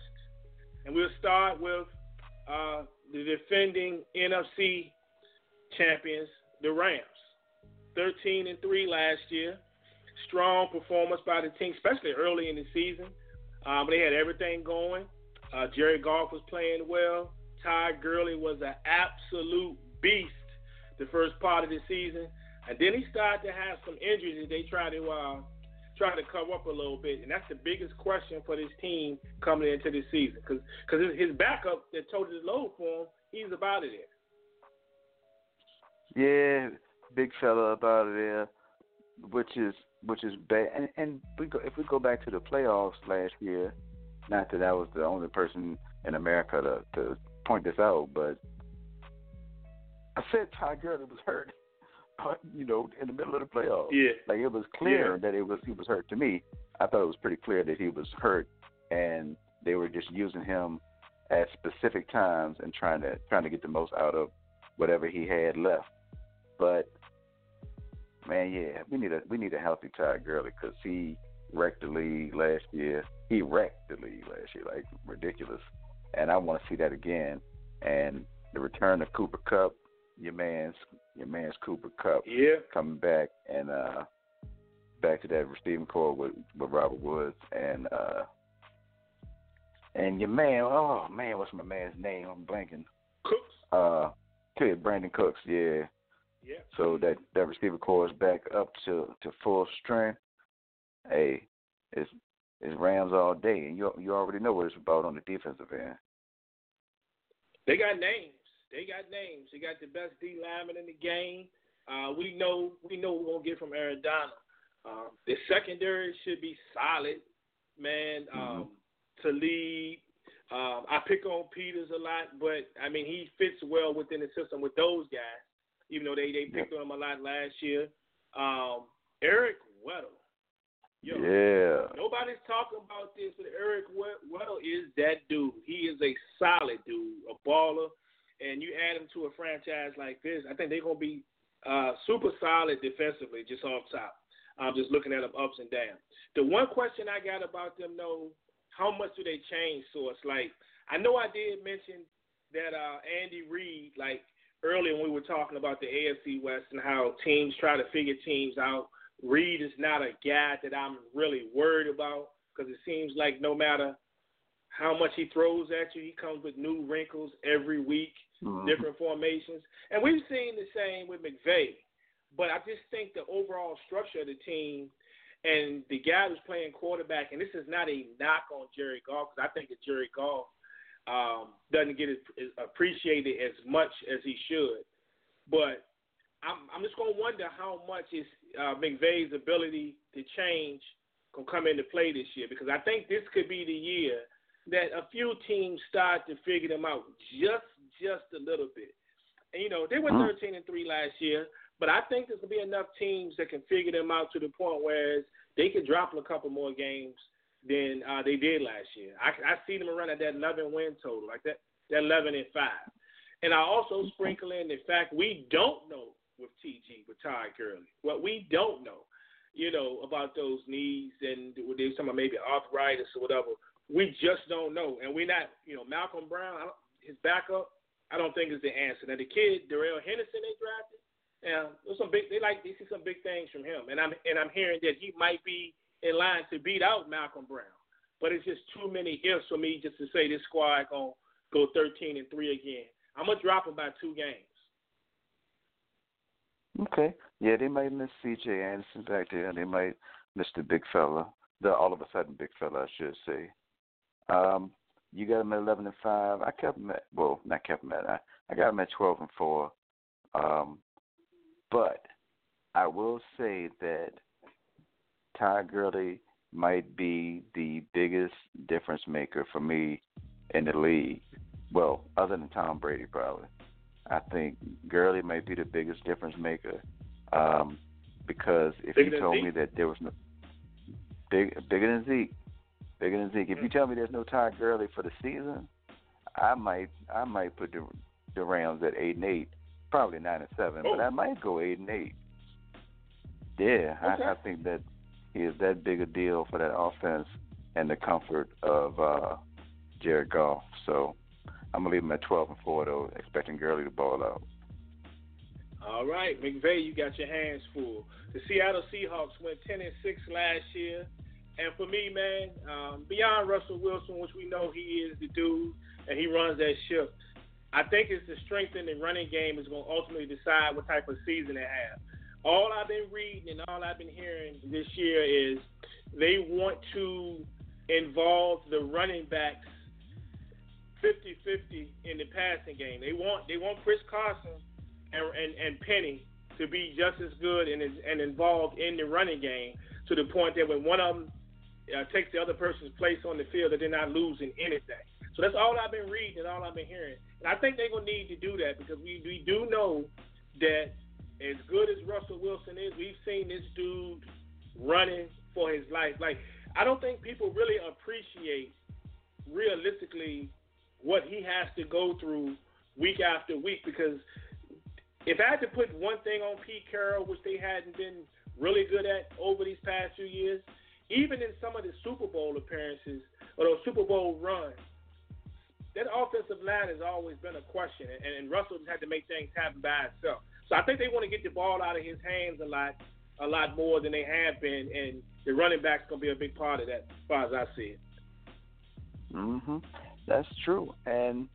and we'll start with uh, the defending NFC champions, the Rams. 13 and 3 last year. Strong performance by the team, especially early in the season. Um, they had everything going. Uh, Jared Goff was playing well. Todd Gurley was an absolute beast the first part of the season, and then he started to have some injuries that they tried to uh, try to cover up a little bit, and that's the biggest question for this team coming into this season, because because his backup that toted the load for him, he's about it there. Yeah, big fella about it there, which is which is bad. And and we go, if we go back to the playoffs last year, not that I was the only person in America to to point this out, but I said Todd Gurley was hurt, <laughs> but you know, in the middle of the playoffs. Yeah, like it was clear yeah. that it was he was hurt. To me, I thought it was pretty clear that he was hurt, and they were just using him at specific times and trying to trying to get the most out of whatever he had left. But man, yeah, we need a we need a healthy Todd Gurley because he wrecked the league last year. He wrecked the league last year, like ridiculous. And I want to see that again. And the return of Cooper Kupp, your man's your man's Cooper Kupp, yeah, coming back and uh back to that receiving core with with Robert Woods and uh and your man, oh man, what's my man's name? I'm blanking. Cooks. Uh, Brandin Cooks, yeah. Yeah. So that that receiver core is back up to to full strength hey, it's it's Rams all day, and you you already know what it's about on the defensive end. They got names. They got names. They got the best D lineman in the game. Uh, we know we know we're gonna get from Aaron Donald. Um, the secondary should be solid, man. Um, mm-hmm. Talib, um, I pick on Peters a lot, but I mean he fits well within the system with those guys. Even though they they picked on him a lot last year. Um, Eric Weddle, Yo, yeah. Nobody's talking about this, but Eric Weddle is that dude. He is a solid dude, a baller, and you add him to a franchise like this, I think they're gonna be uh, super solid defensively, just off top. I'm just looking at them ups and downs. The one question I got about them, though, how much do they change Source? Like, I know I did mention that uh, Andy Reid, like earlier when we were talking about the AFC West and how teams try to figure teams out Reid is not a guy that I'm really worried about because it seems like no matter how much he throws at you, he comes with new wrinkles every week, mm-hmm. different formations. And we've seen the same with McVay. But I just think the overall structure of the team and the guy who's playing quarterback, and this is not a knock on Jared Goff, because I think that Jared Goff um, doesn't get appreciated as much as he should. But I'm, I'm just going to wonder how much is uh, McVay's ability to change can come into play this year because I think this could be the year that a few teams start to figure them out just just a little bit. And you know they were 13 and three last year, But I think there's gonna be enough teams that can figure them out to the point where they could drop a couple more games than uh, they did last year. I, I see them around at that 11 win total, like that, that 11 and five. And I also sprinkle in the fact we don't know with TG with Todd Gurley. What we don't know, you know, about those knees and they talking about maybe arthritis or whatever. We just don't know, and we're not, you know, Malcolm Brown, his backup. I don't think is the answer. Now the kid Darrell Henderson they drafted, yeah, there's some big. They like they see some big things from him, and I'm and I'm hearing that he might be in line to beat out Malcolm Brown. But it's just too many ifs for me just to say this squad gonna go 13 and three again. I'm gonna drop them by two games. Okay. Yeah, they might miss C.J. Anderson back there. and They might miss the big fella, the all of a sudden big fella, I should say. Um, you got them at eleven and five. I kept them at well, not kept them at. I, I got them at twelve and four. Um, but I will say that Ty Gurley might be the biggest difference maker for me in the league. Well, other than Tom Brady, probably. I think Gurley might be the biggest difference maker um, because if bigger you told Zeke? me that there was no big bigger than Zeke, bigger than Zeke. If you tell me there's no Ty Gurley for the season, I might I might put the the Rams at eight and eight, probably nine and seven, Oh. but I might go eight and eight. Yeah, Okay. I, I think that is that big a deal for that offense and the comfort of uh Jared Goff. So I'm gonna leave him at twelve and four though, expecting Gurley to ball out. All right, McVay, you got your hands full. The Seattle Seahawks went 10 and 6 last year. And for me, man, um, beyond Russell Wilson, which we know he is the dude and he runs that ship, I think it's the strength in the running game is going to ultimately decide what type of season they have. All I've been reading and all I've been hearing this year is they want to involve the running backs 50-50 in the passing game. They want they want Chris Carson and, and, and Penny to be just as good and, and involved in the running game to the point that when one of them uh, takes the other person's place on the field, that they're not losing anything. So that's all I've been reading and all I've been hearing. And I think they're to need to do that because we, we do know that as good as Russell Wilson is, we've seen this dude running for his life. Like, I don't think people really appreciate realistically what he has to go through week after week because if I had to put one thing on Pete Carroll, which they hadn't been really good at over these past few years, even in some of the Super Bowl appearances or those Super Bowl runs, that offensive line has always been a question, and, and Russell had to make things happen by himself. So I think they want to get the ball out of his hands a lot, a lot more than they have been, and the running back's going to be a big part of that, as far as I see it. Mhm. That's true. And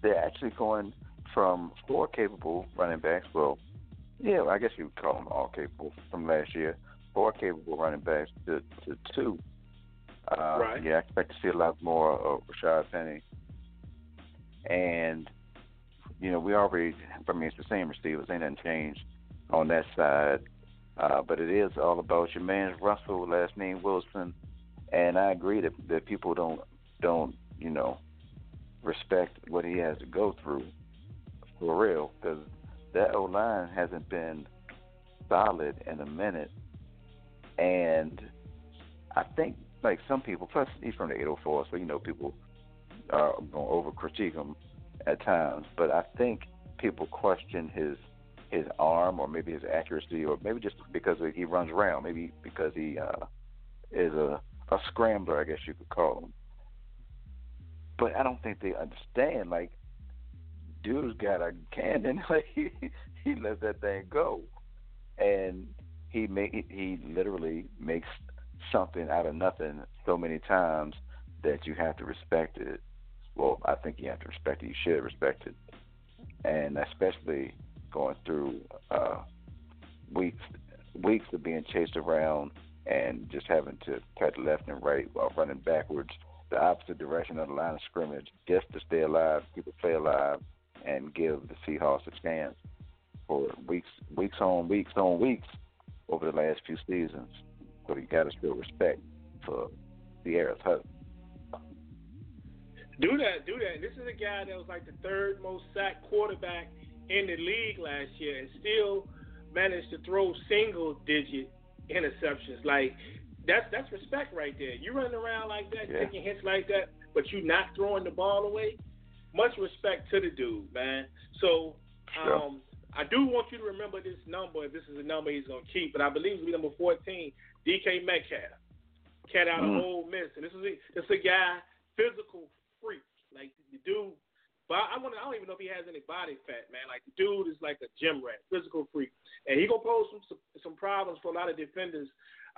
they're actually going from four capable running backs. Well, yeah, I guess you would call them all capable from last year. Four capable running backs to, to two. Uh, Right. Yeah, I expect to see a lot more of Rashaad Penny. And you know, we already. I mean, it's the same receivers. Ain't nothing changed on that side. Uh, but it is all about your man Russell, last name Wilson, and I agree that that people don't don't you know respect what he has to go through for real because that O line hasn't been solid in a minute, and I think like some people, plus he's from the 804, so you know people are going to over critique him at times, but I think people question his his arm or maybe his accuracy or maybe just because he runs around, maybe because he uh, is a a scrambler, I guess you could call him. But I don't think they understand. Like, dude's got a cannon. <laughs> Like he he lets that thing go, and he make he literally makes something out of nothing so many times that you have to respect it. Well, I think you have to respect it. You should respect it, and especially going through uh, weeks weeks of being chased around and just having to cut left and right while running backwards the opposite direction of the line of scrimmage just to stay alive, keep it stay alive, and give the Seahawks a chance for weeks, weeks on weeks on weeks over the last few seasons. So you got to show respect for Ciara's husband. Do that, do that. This is a guy that was like the third most sacked quarterback in the league last year, and still managed to throw single digit interceptions. Like that's that's respect right there. You running around like that, yeah. taking hits like that, but you not throwing the ball away. Much respect to the dude, man. So um, I do want you to remember this number. If this is a number he's gonna keep, but I believe it's gonna be number 14, DK Metcalf, cat out mm. of Ole Miss, and this is a, this is a guy physical freak. Like the dude, but I want I don't even know if he has any body fat, man. Like the dude is like a gym rat, physical freak, and he gonna pose some some problems for a lot of defenders.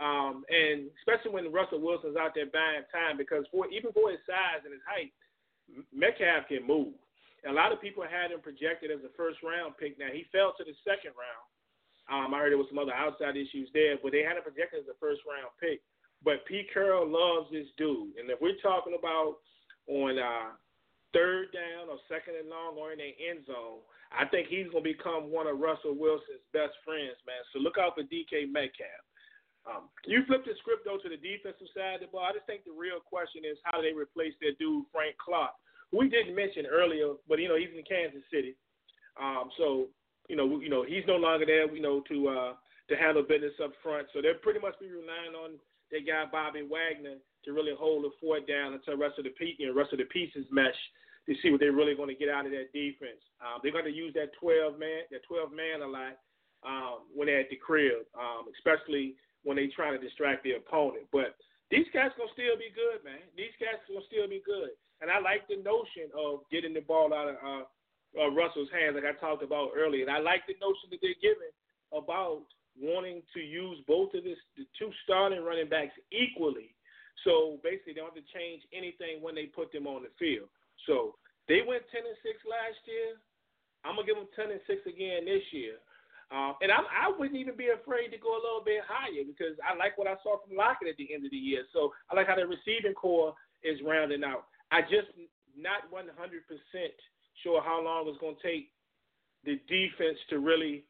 Um, and especially when Russell Wilson's out there buying time, because for even for his size and his height, Metcalf can move. And a lot of people had him projected as a first round pick. Now he fell to the second round. Um, I heard there was some other outside issues there, but they had him projected as a first round pick. But Pete Carroll loves this dude, and if we're talking about on uh, third down or second and long or in the end zone, I think he's going to become one of Russell Wilson's best friends, man. So look out for DK Metcalf. Um, you flip the script though to the defensive side of the ball. I just think the real question is how do they replace their dude Frank Clark, who we didn't mention earlier, but you know he's in Kansas City, um, so you know you know he's no longer there, you know to uh, to handle business up front. So they'll pretty much be relying on their got Bobby Wagner to really hold the fort down until the rest of the you know, rest of the pieces mesh to see what they're really going to get out of that defense. Um, they're going to use that 12 man that 12 man a lot um, when they're at the crib, um, especially when they try to distract the opponent. But these guys gonna still be good, man. These guys gonna still be good. And I like the notion of getting the ball out of uh, uh, Russell's hands, like I talked about earlier. And I like the notion that they're giving about wanting to use both of this, the two starting running backs equally. So basically, they don't have to change anything when they put them on the field. So they went 10 and 6 last year. I'm gonna give them 10 and 6 again this year. Um, and I'm, I wouldn't even be afraid to go a little bit higher because I like what I saw from Lockett at the end of the year. So I like how the receiving core is rounding out. I just not 100% sure how long it's going to take the defense to really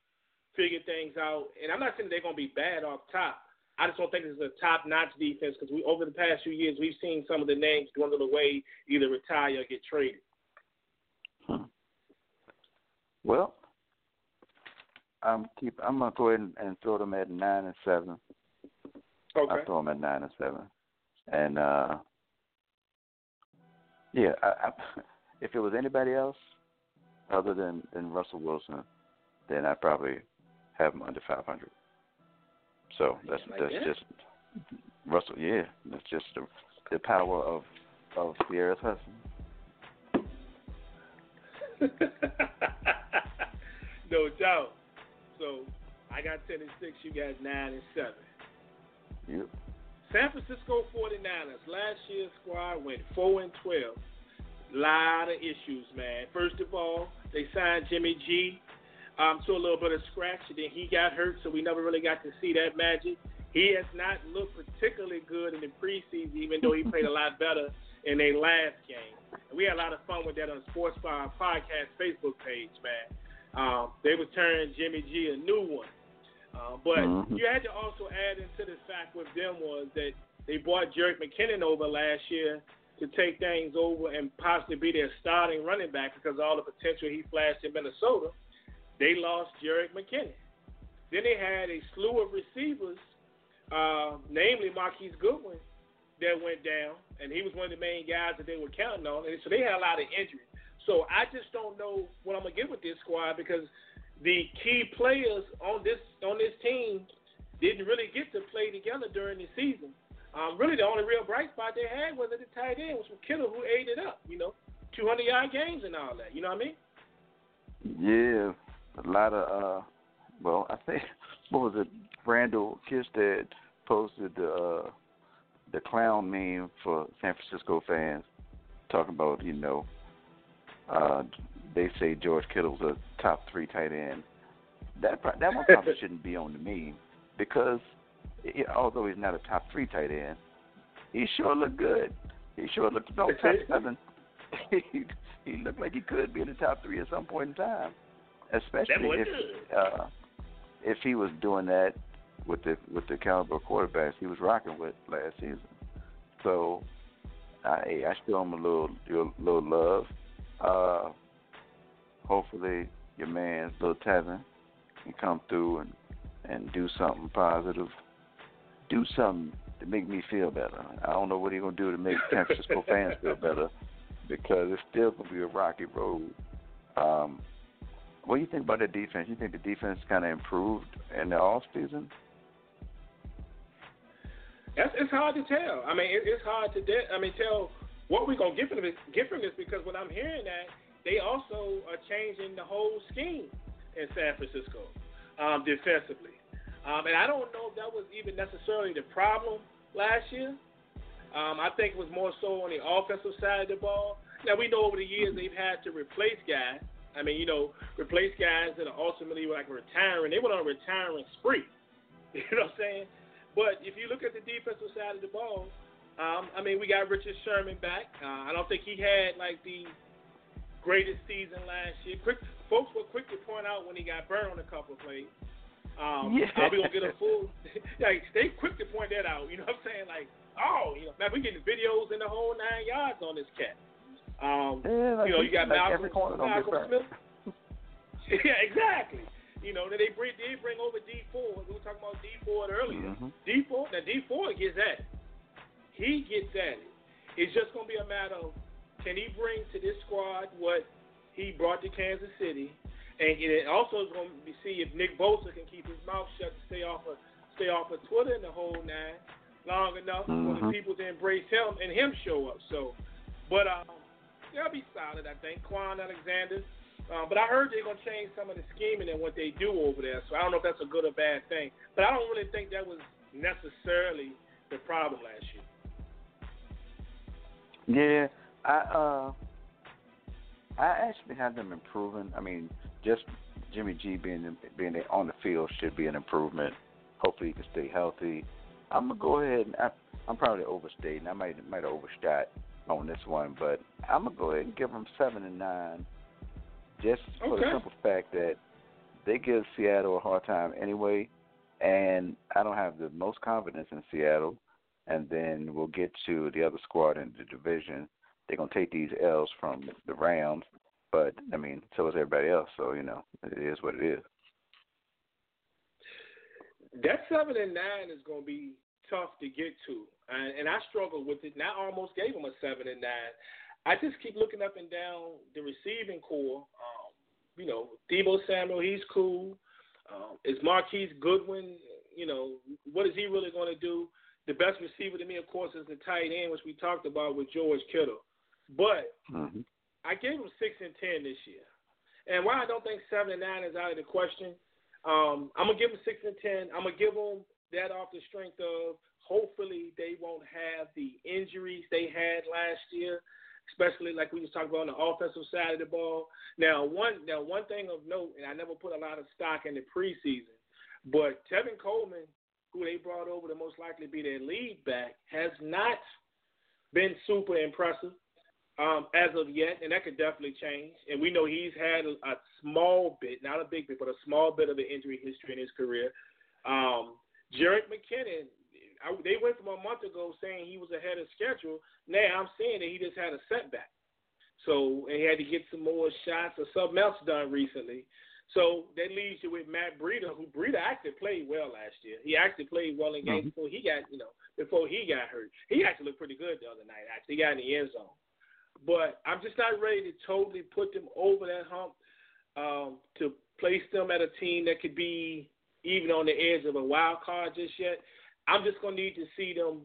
figure things out. And I'm not saying they're going to be bad off top. I just don't think it's a top-notch defense because we over the past few years we've seen some of the names dwindle away, either retire or get traded. Hmm. Well, I'm keep. I'm gonna go ahead and, and throw them at nine and seven. Okay. I throw them at nine and seven, and uh yeah, I, I, <laughs> if it was anybody else other than than Russell Wilson, then I probably have them under 500. So that's like that's that? just Russell. Yeah, that's just the the power of of Ciara's husband. <laughs> no doubt. So I got ten and six. You got nine and seven. Yep. San Francisco 49ers, last year's squad went 4 and 12. Lot of issues, man. First of all, they signed Jimmy G um, to a little bit of scratch, and then he got hurt, so we never really got to see that magic. He has not looked particularly good in the preseason, even though he played a lot better in their last game. And we had a lot of fun with that on the Sports Bar Podcast Facebook page, man. Um, they turning Jimmy G a new one. Uh, but mm-hmm. you had to also add into the fact with them was that they brought Jerick McKinnon over last year to take things over and possibly be their starting running back because of all the potential he flashed in Minnesota. They lost Jerick McKinnon. Then they had a slew of receivers, uh, namely Marquise Goodwin, that went down, and he was one of the main guys that they were counting on. And so they had a lot of injuries. So I just don't know what I'm gonna get with this squad because the key players on this on this team didn't really get to play together during the season. Um, really, the only real bright spot they had was at the tight end, was from Kittle, who ate it up. You know, 200 yard games and all that. You know what I mean? Yeah, a lot of. uh Well, I think <laughs> what was it? Randall Kirstead posted the uh, the clown meme for San Francisco fans, talking about you know uh, they say George Kittle's a top three tight end. That that one probably <laughs> shouldn't be on the meme because it, although he's not a top three tight end, he sure looked good. He sure looked no top seven. <laughs> he, he looked like he could be in the top three at some point in time, especially if uh, if he was doing that with the with the caliber quarterbacks he was rocking with last season. So I I still him a little little love. Uh, hopefully your man little Tevin can come through and and do something positive, do something to make me feel better. I don't know what he's gonna do to make San Francisco fans feel better because it's still gonna be a rocky road. Um, what do you think about the defense? You think the defense kind of improved in the off season? That's it's hard to tell. I mean, it, it's hard to de- I mean tell what we're gonna get from this. Get from this because when I'm hearing that they also are changing the whole scheme in San Francisco um, defensively, um, and I don't know if that was even necessarily the problem last year. Um, I think it was more so on the offensive side of the ball. Now we know over the years they've had to replace guys. I mean, you know, replace guys that are ultimately like retiring. They went on a retiring spree. <laughs> You know what I'm saying? But if you look at the defensive side of the ball, um, I mean, we got Richard Sherman back. Uh, I don't think he had like the greatest season last year. Quick, folks were quick to point out when he got burned on a couple of plays. Um, yeah. Are we gonna get a full? <laughs> like they quick to point that out. You know what I'm saying? Like, oh, you know, man, we getting videos in the whole nine yards on this cat. Um, yeah, like you know, you got Malcolm, Malcolm Smith. <laughs> yeah, exactly. You know, they bring they bring over Dee Ford. We were talking about Dee Ford earlier. Mm-hmm. Dee Ford now Dee Ford gets at it. He gets at it. It's just gonna be a matter of can he bring to this squad what he brought to Kansas City, and it also is going to be see if Nick Bosa can keep his mouth shut to stay off of stay off of Twitter and the whole nine long enough mm-hmm. for the mm-hmm. people to embrace him and him show up. So, but um, they'll be solid, I think. Kwon Alexander um, but I heard they're going to change some of the scheming and what they do over there. So I don't know if that's a good or bad thing. But I don't really think that was necessarily the problem last year. Yeah, I uh, I actually have them improving. I mean, just Jimmy G being being on the field should be an improvement. Hopefully, he can stay healthy. I'm gonna go ahead and I, I'm probably overstating. I might might have overshot on this one, but I'm gonna go ahead and give them seven and nine just for the simple fact that they give Seattle a hard time anyway, and I don't have the most confidence in Seattle. And then we'll get to the other squad in the division. They're gonna take these L's from the Rams, but I mean, so is everybody else. So you know, it is what it is. That seven and nine is gonna be tough to get to, and, and I struggled with it. And I almost gave him a seven and nine. I just keep looking up and down the receiving core. Um, you know, Deebo Samuel, he's cool. Um, is Marquise Goodwin, you know, what is he really going to do? The best receiver to me, of course, is the tight end, which we talked about with George Kittle. But mm-hmm. I gave him six and ten this year. And while I don't think seven and nine is out of the question, um, I'm gonna give him six and ten. I'm gonna give him that off the strength of hopefully they won't have the injuries they had last year especially like we just talked about on the offensive side of the ball. Now, one now one thing of note, and I never put a lot of stock in the preseason, but Tevin Coleman, who they brought over to most likely be their lead back, has not been super impressive um, as of yet, and that could definitely change. And we know he's had a, a small bit, not a big bit, but a small bit of an injury history in his career. Um, Jerick McKinnon, I, they went from a month ago saying he was ahead of schedule. Now I'm saying that he just had a setback. So and he had to get some more shots or something else done recently. So that leaves you with Matt Breida, who Breida actually played well last year. He actually played well in games mm-hmm. before he got, you know, before he got hurt. He actually looked pretty good the other night. Actually, he got in the end zone. But I'm just not ready to totally put them over that hump um, to place them at a team that could be even on the edge of a wild card just yet. I'm just going to need to see them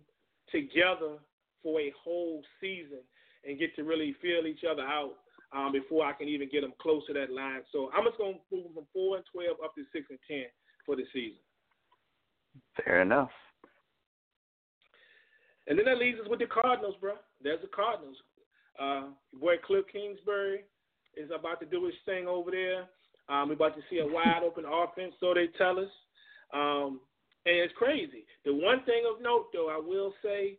together for a whole season and get to really feel each other out um, before I can even get them close to that line. So I'm just going to move them from four and twelve up to six and ten for the season. Fair enough. And then that leaves us with the Cardinals, bro. There's the Cardinals. Uh, boy Kliff Kingsbury is about to do his thing over there. Um, we're about to see a wide open offense, so they tell us. Um, and it's crazy. The one thing of note, though, I will say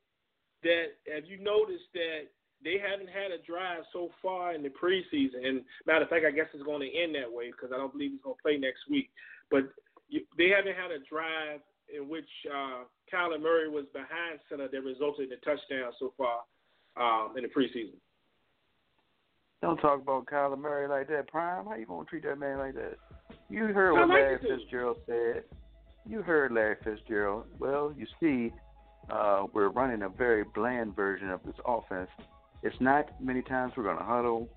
that have you noticed that they haven't had a drive so far in the preseason? And matter of fact, I guess it's going to end that way because I don't believe he's going to play next week. But they haven't had a drive in which uh, Kyler Murray was behind center that resulted in a touchdown so far um, in the preseason. Don't talk about Kyler Murray like that, Prime. How you gonna treat that man like that? You heard what Larry Fitzgerald said. You heard Larry Fitzgerald. Well, you see, uh, we're running a very bland version of this offense. It's not many times we're going to huddle.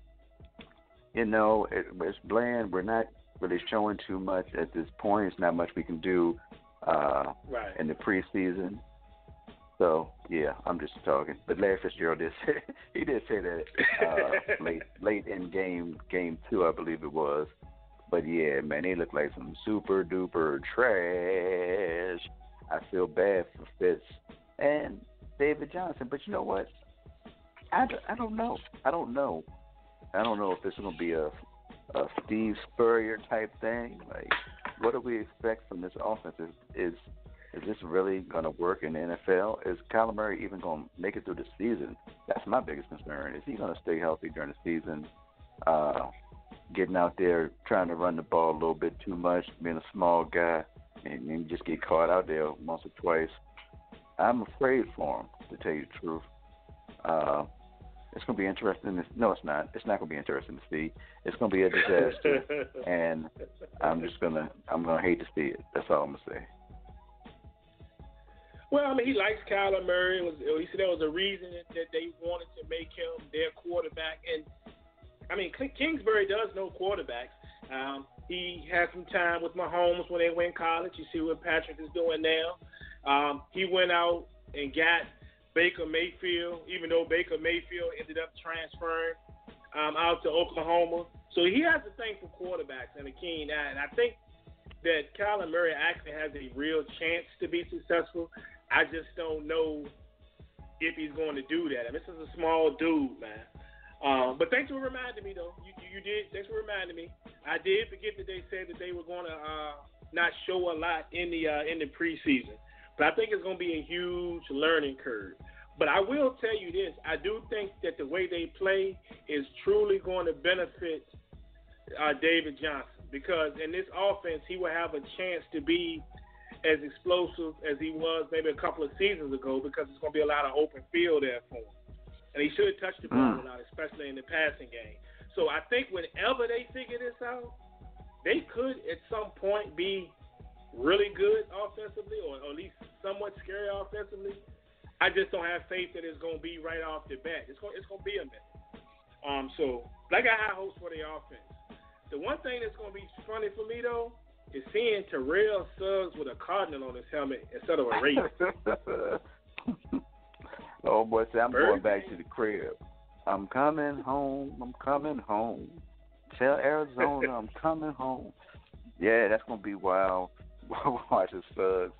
You know, it, it's bland. We're not really showing too much at this point. It's not much we can do uh, right. in the preseason. So yeah, I'm just talking. But Larry Fitzgerald did say <laughs> he did say that uh, <laughs> late late in game game two, I believe it was. But yeah, man, they look like some super duper trash. I feel bad for Fitz and David Johnson. But you know what? I, I don't know. I don't know. I don't know if this is going to be a, a Steve Spurrier type thing. Like, what do we expect from this offense? Is is, is this really going to work in the NFL? Is Kyler Murray even going to make it through the season? That's my biggest concern. Is he going to stay healthy during the season? Uh, getting out there trying to run the ball a little bit too much, being a small guy, and, and just get caught out there once or twice. I'm afraid for him, to tell you the truth. Uh, it's going to be interesting. To, no, it's not. It's not going to be interesting to see. It's going to be a disaster, <laughs> and I'm just gonna I'm gonna hate to see it. That's all I'm gonna say. Well, I mean, he likes Kyler Murray. It was, he said there was a reason that they wanted to make him their quarterback, and I mean, Kingsbury does know quarterbacks. Um, he had some time with Mahomes when they went in college. You see what Patrick is doing now. Um, he went out and got Baker Mayfield, even though Baker Mayfield ended up transferring um, out to Oklahoma. So he has a thing for quarterbacks and a keen eye. And I think that Kyler Murray actually has a real chance to be successful. I just don't know if he's going to do that. I mean, this is a small dude, man. Um, but thanks for reminding me, though. You, you did. Thanks for reminding me. I did forget that they said that they were going to uh, not show a lot in the uh, in the preseason. But I think it's going to be a huge learning curve. But I will tell you this: I do think that the way they play is truly going to benefit uh, David Johnson because in this offense he will have a chance to be as explosive as he was maybe a couple of seasons ago because it's going to be a lot of open field there for him and he should touch the ball mm. a lot, especially in the passing game. So I think whenever they figure this out, they could at some point be really good offensively, or, at least somewhat scary offensively. I just don't have faith that it's going to be right off the bat. It's going it's going to be a minute. Um, so like I got high hopes for the offense. The one thing that's going to be funny for me though is seeing Terrell Suggs with a cardinal on his helmet instead of a Raven. <laughs> Oh boy, say I'm going back to the crib. I'm coming home. I'm coming home. Tell Arizona I'm <laughs> coming home. Yeah, that's gonna be wild. <laughs> Watching Suggs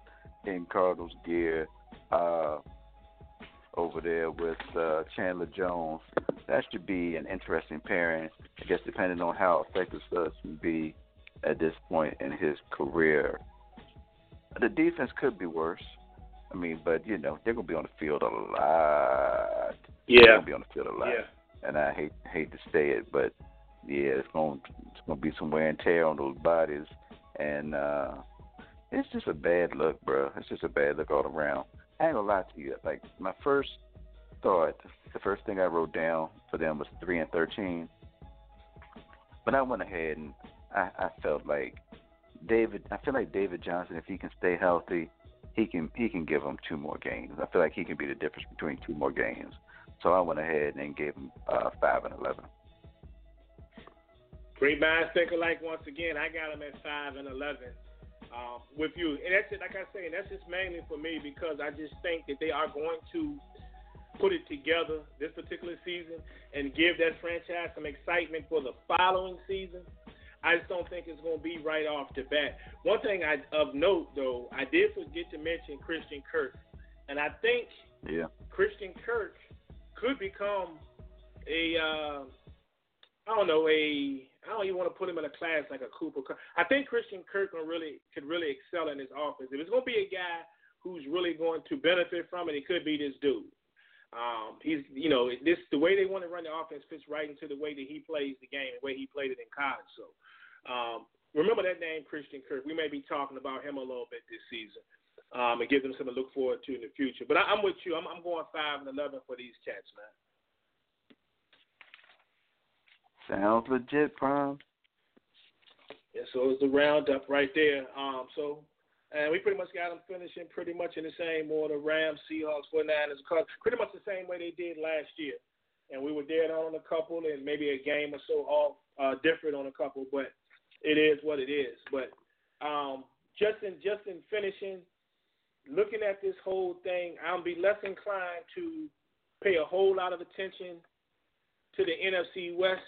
in Cardinals gear uh, over there with uh, Chandler Jones. That should be an interesting pairing. I guess depending on how effective Suggs can be at this point in his career. The defense could be worse. I mean, but you know they're gonna be on the field a lot. Yeah, they're gonna be on the field a lot. Yeah. And I hate hate to say it, but yeah, it's gonna it's gonna be some wear and tear on those bodies, and uh it's just a bad look, bro. It's just a bad look all around. I ain't gonna lie to you. Like my first thought, the first thing I wrote down for them was three and thirteen. But I went ahead and I, I felt like David. I feel like David Johnson, if he can stay healthy, he can he can give them two more games. I feel like he can be the difference between two more games. So I went ahead and gave him uh, five and eleven. Great minds think alike. Once again, I got him at five and eleven um, with you, and that's it. Like I say, and that's just mainly for me because I just think that they are going to put it together this particular season and give that franchise some excitement for the following season. I just don't think it's going to be right off the bat. One thing I, of note, though, I did forget to mention Christian Kirk, and I think yeah. Christian Kirk could become a uh, I don't know a I don't even want to put him in a class like a Cooper. I think Christian Kirk can really could really excel in his offense. If it's going to be a guy who's really going to benefit from it, it could be this dude. Um, he's, you know, this the way they want to run the offense fits right into the way that he plays the game, the way he played it in college. So, um, remember that name, Christian Kirk. We may be talking about him a little bit this season, um, and give them something to look forward to in the future. But I, am with you. I'm, I'm going five and eleven for these cats, man. Sounds legit, Prime. And so it's the roundup right there. Um, so, and we pretty much got them finishing pretty much in the same order: Rams, Seahawks, 49ers, Cubs, pretty much the same way they did last year. And we were dead on a couple, and maybe a game or so off, uh, different on a couple, but it is what it is. But um, just in just in finishing, looking at this whole thing, I'll be less inclined to pay a whole lot of attention to the NFC West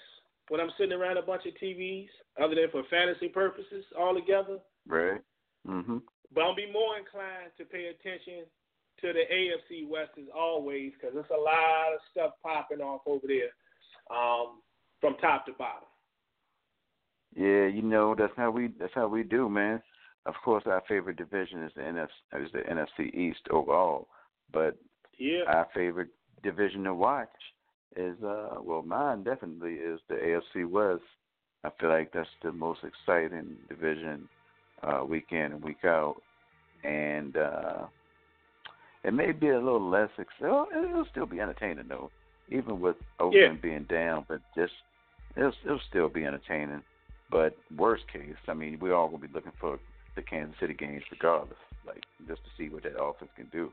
when I'm sitting around a bunch of TVs, other than for fantasy purposes altogether. Right. Mhm. But I'll be more inclined to pay attention to the AFC West as always because there's a lot of stuff popping off over there um, from top to bottom. Yeah, you know that's how we that's how we do, man. Of course, our favorite division is the NFC is the NFC East overall, but yeah. our favorite division to watch is uh well mine definitely is the AFC West. I feel like that's the most exciting division uh week in and week out. And uh it may be a little less ex- well, it'll still be entertaining though. Even with Oakland yeah. being down, but just it'll it'll still be entertaining. But worst case, I mean, we're all gonna be looking for the Kansas City games regardless, like just to see what that offense can do.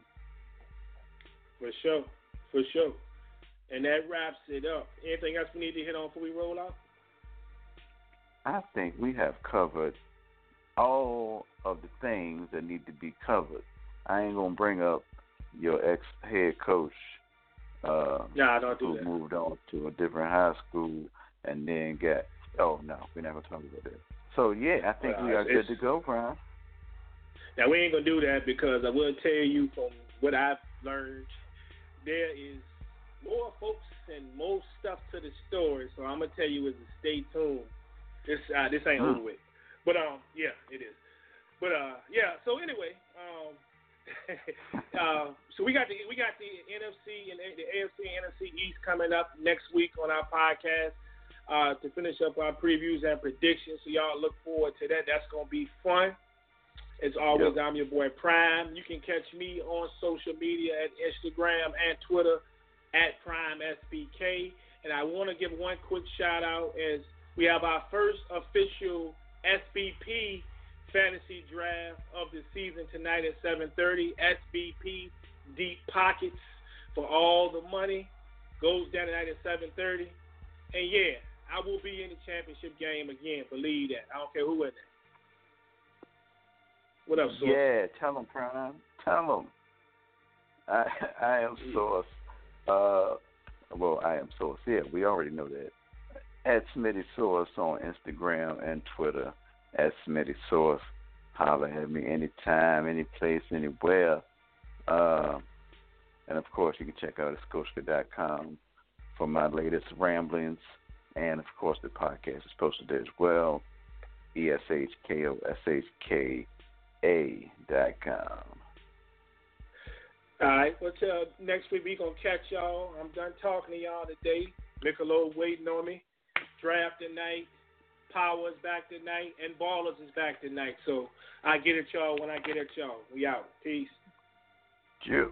For sure, for sure. And that wraps it up. Anything else we need to hit on before we roll out? I think we have covered all of the things that need to be covered. I ain't gonna bring up your ex head coach uh nah, don't do who that. moved on to a different high school and then got oh no, we're not gonna talk about that. So yeah, I think we are good to go, Brian. Now we ain't gonna do that because I will tell you from what I've learned, there is more folks and more stuff to the story. So I'm gonna tell you is to stay tuned. This uh, this ain't over with. But um yeah, it is. But uh yeah, so anyway, um <laughs> uh, so we got the we got the NFC and the AFC and NFC East coming up next week on our podcast uh, to finish up our previews and predictions. So y'all look forward to that. That's gonna be fun. As always, I'm your boy Prime. You can catch me on social media at Instagram and Twitter at Prime SBK. And I want to give one quick shout out as we have our first official SBP fantasy draft of the season tonight at 7:30. SBP Deep Pockets for all the money goes down tonight at 7:30. And yeah, I will be in the championship game again. Believe that. I don't care who in there. What up, Source? Yeah, tell them, Prime. Tell them. I <laughs> I am source. Uh, well, I am source. Yeah, we already know that. At Smitty Source on Instagram and Twitter. At Smitty Source. Holler at me anytime, any place, anywhere. Uh, and of course, you can check out Eshkoshka.com for my latest ramblings. And of course, the podcast is posted there as well. E S H K O S H K A dot com. All right. Well, till next week, we going to catch y'all. I'm done talking to y'all today. Michelob waiting on me. Draft tonight. Power is back tonight. And Ballers is back tonight. So I get at y'all when I get at y'all. We out. Peace. Jew.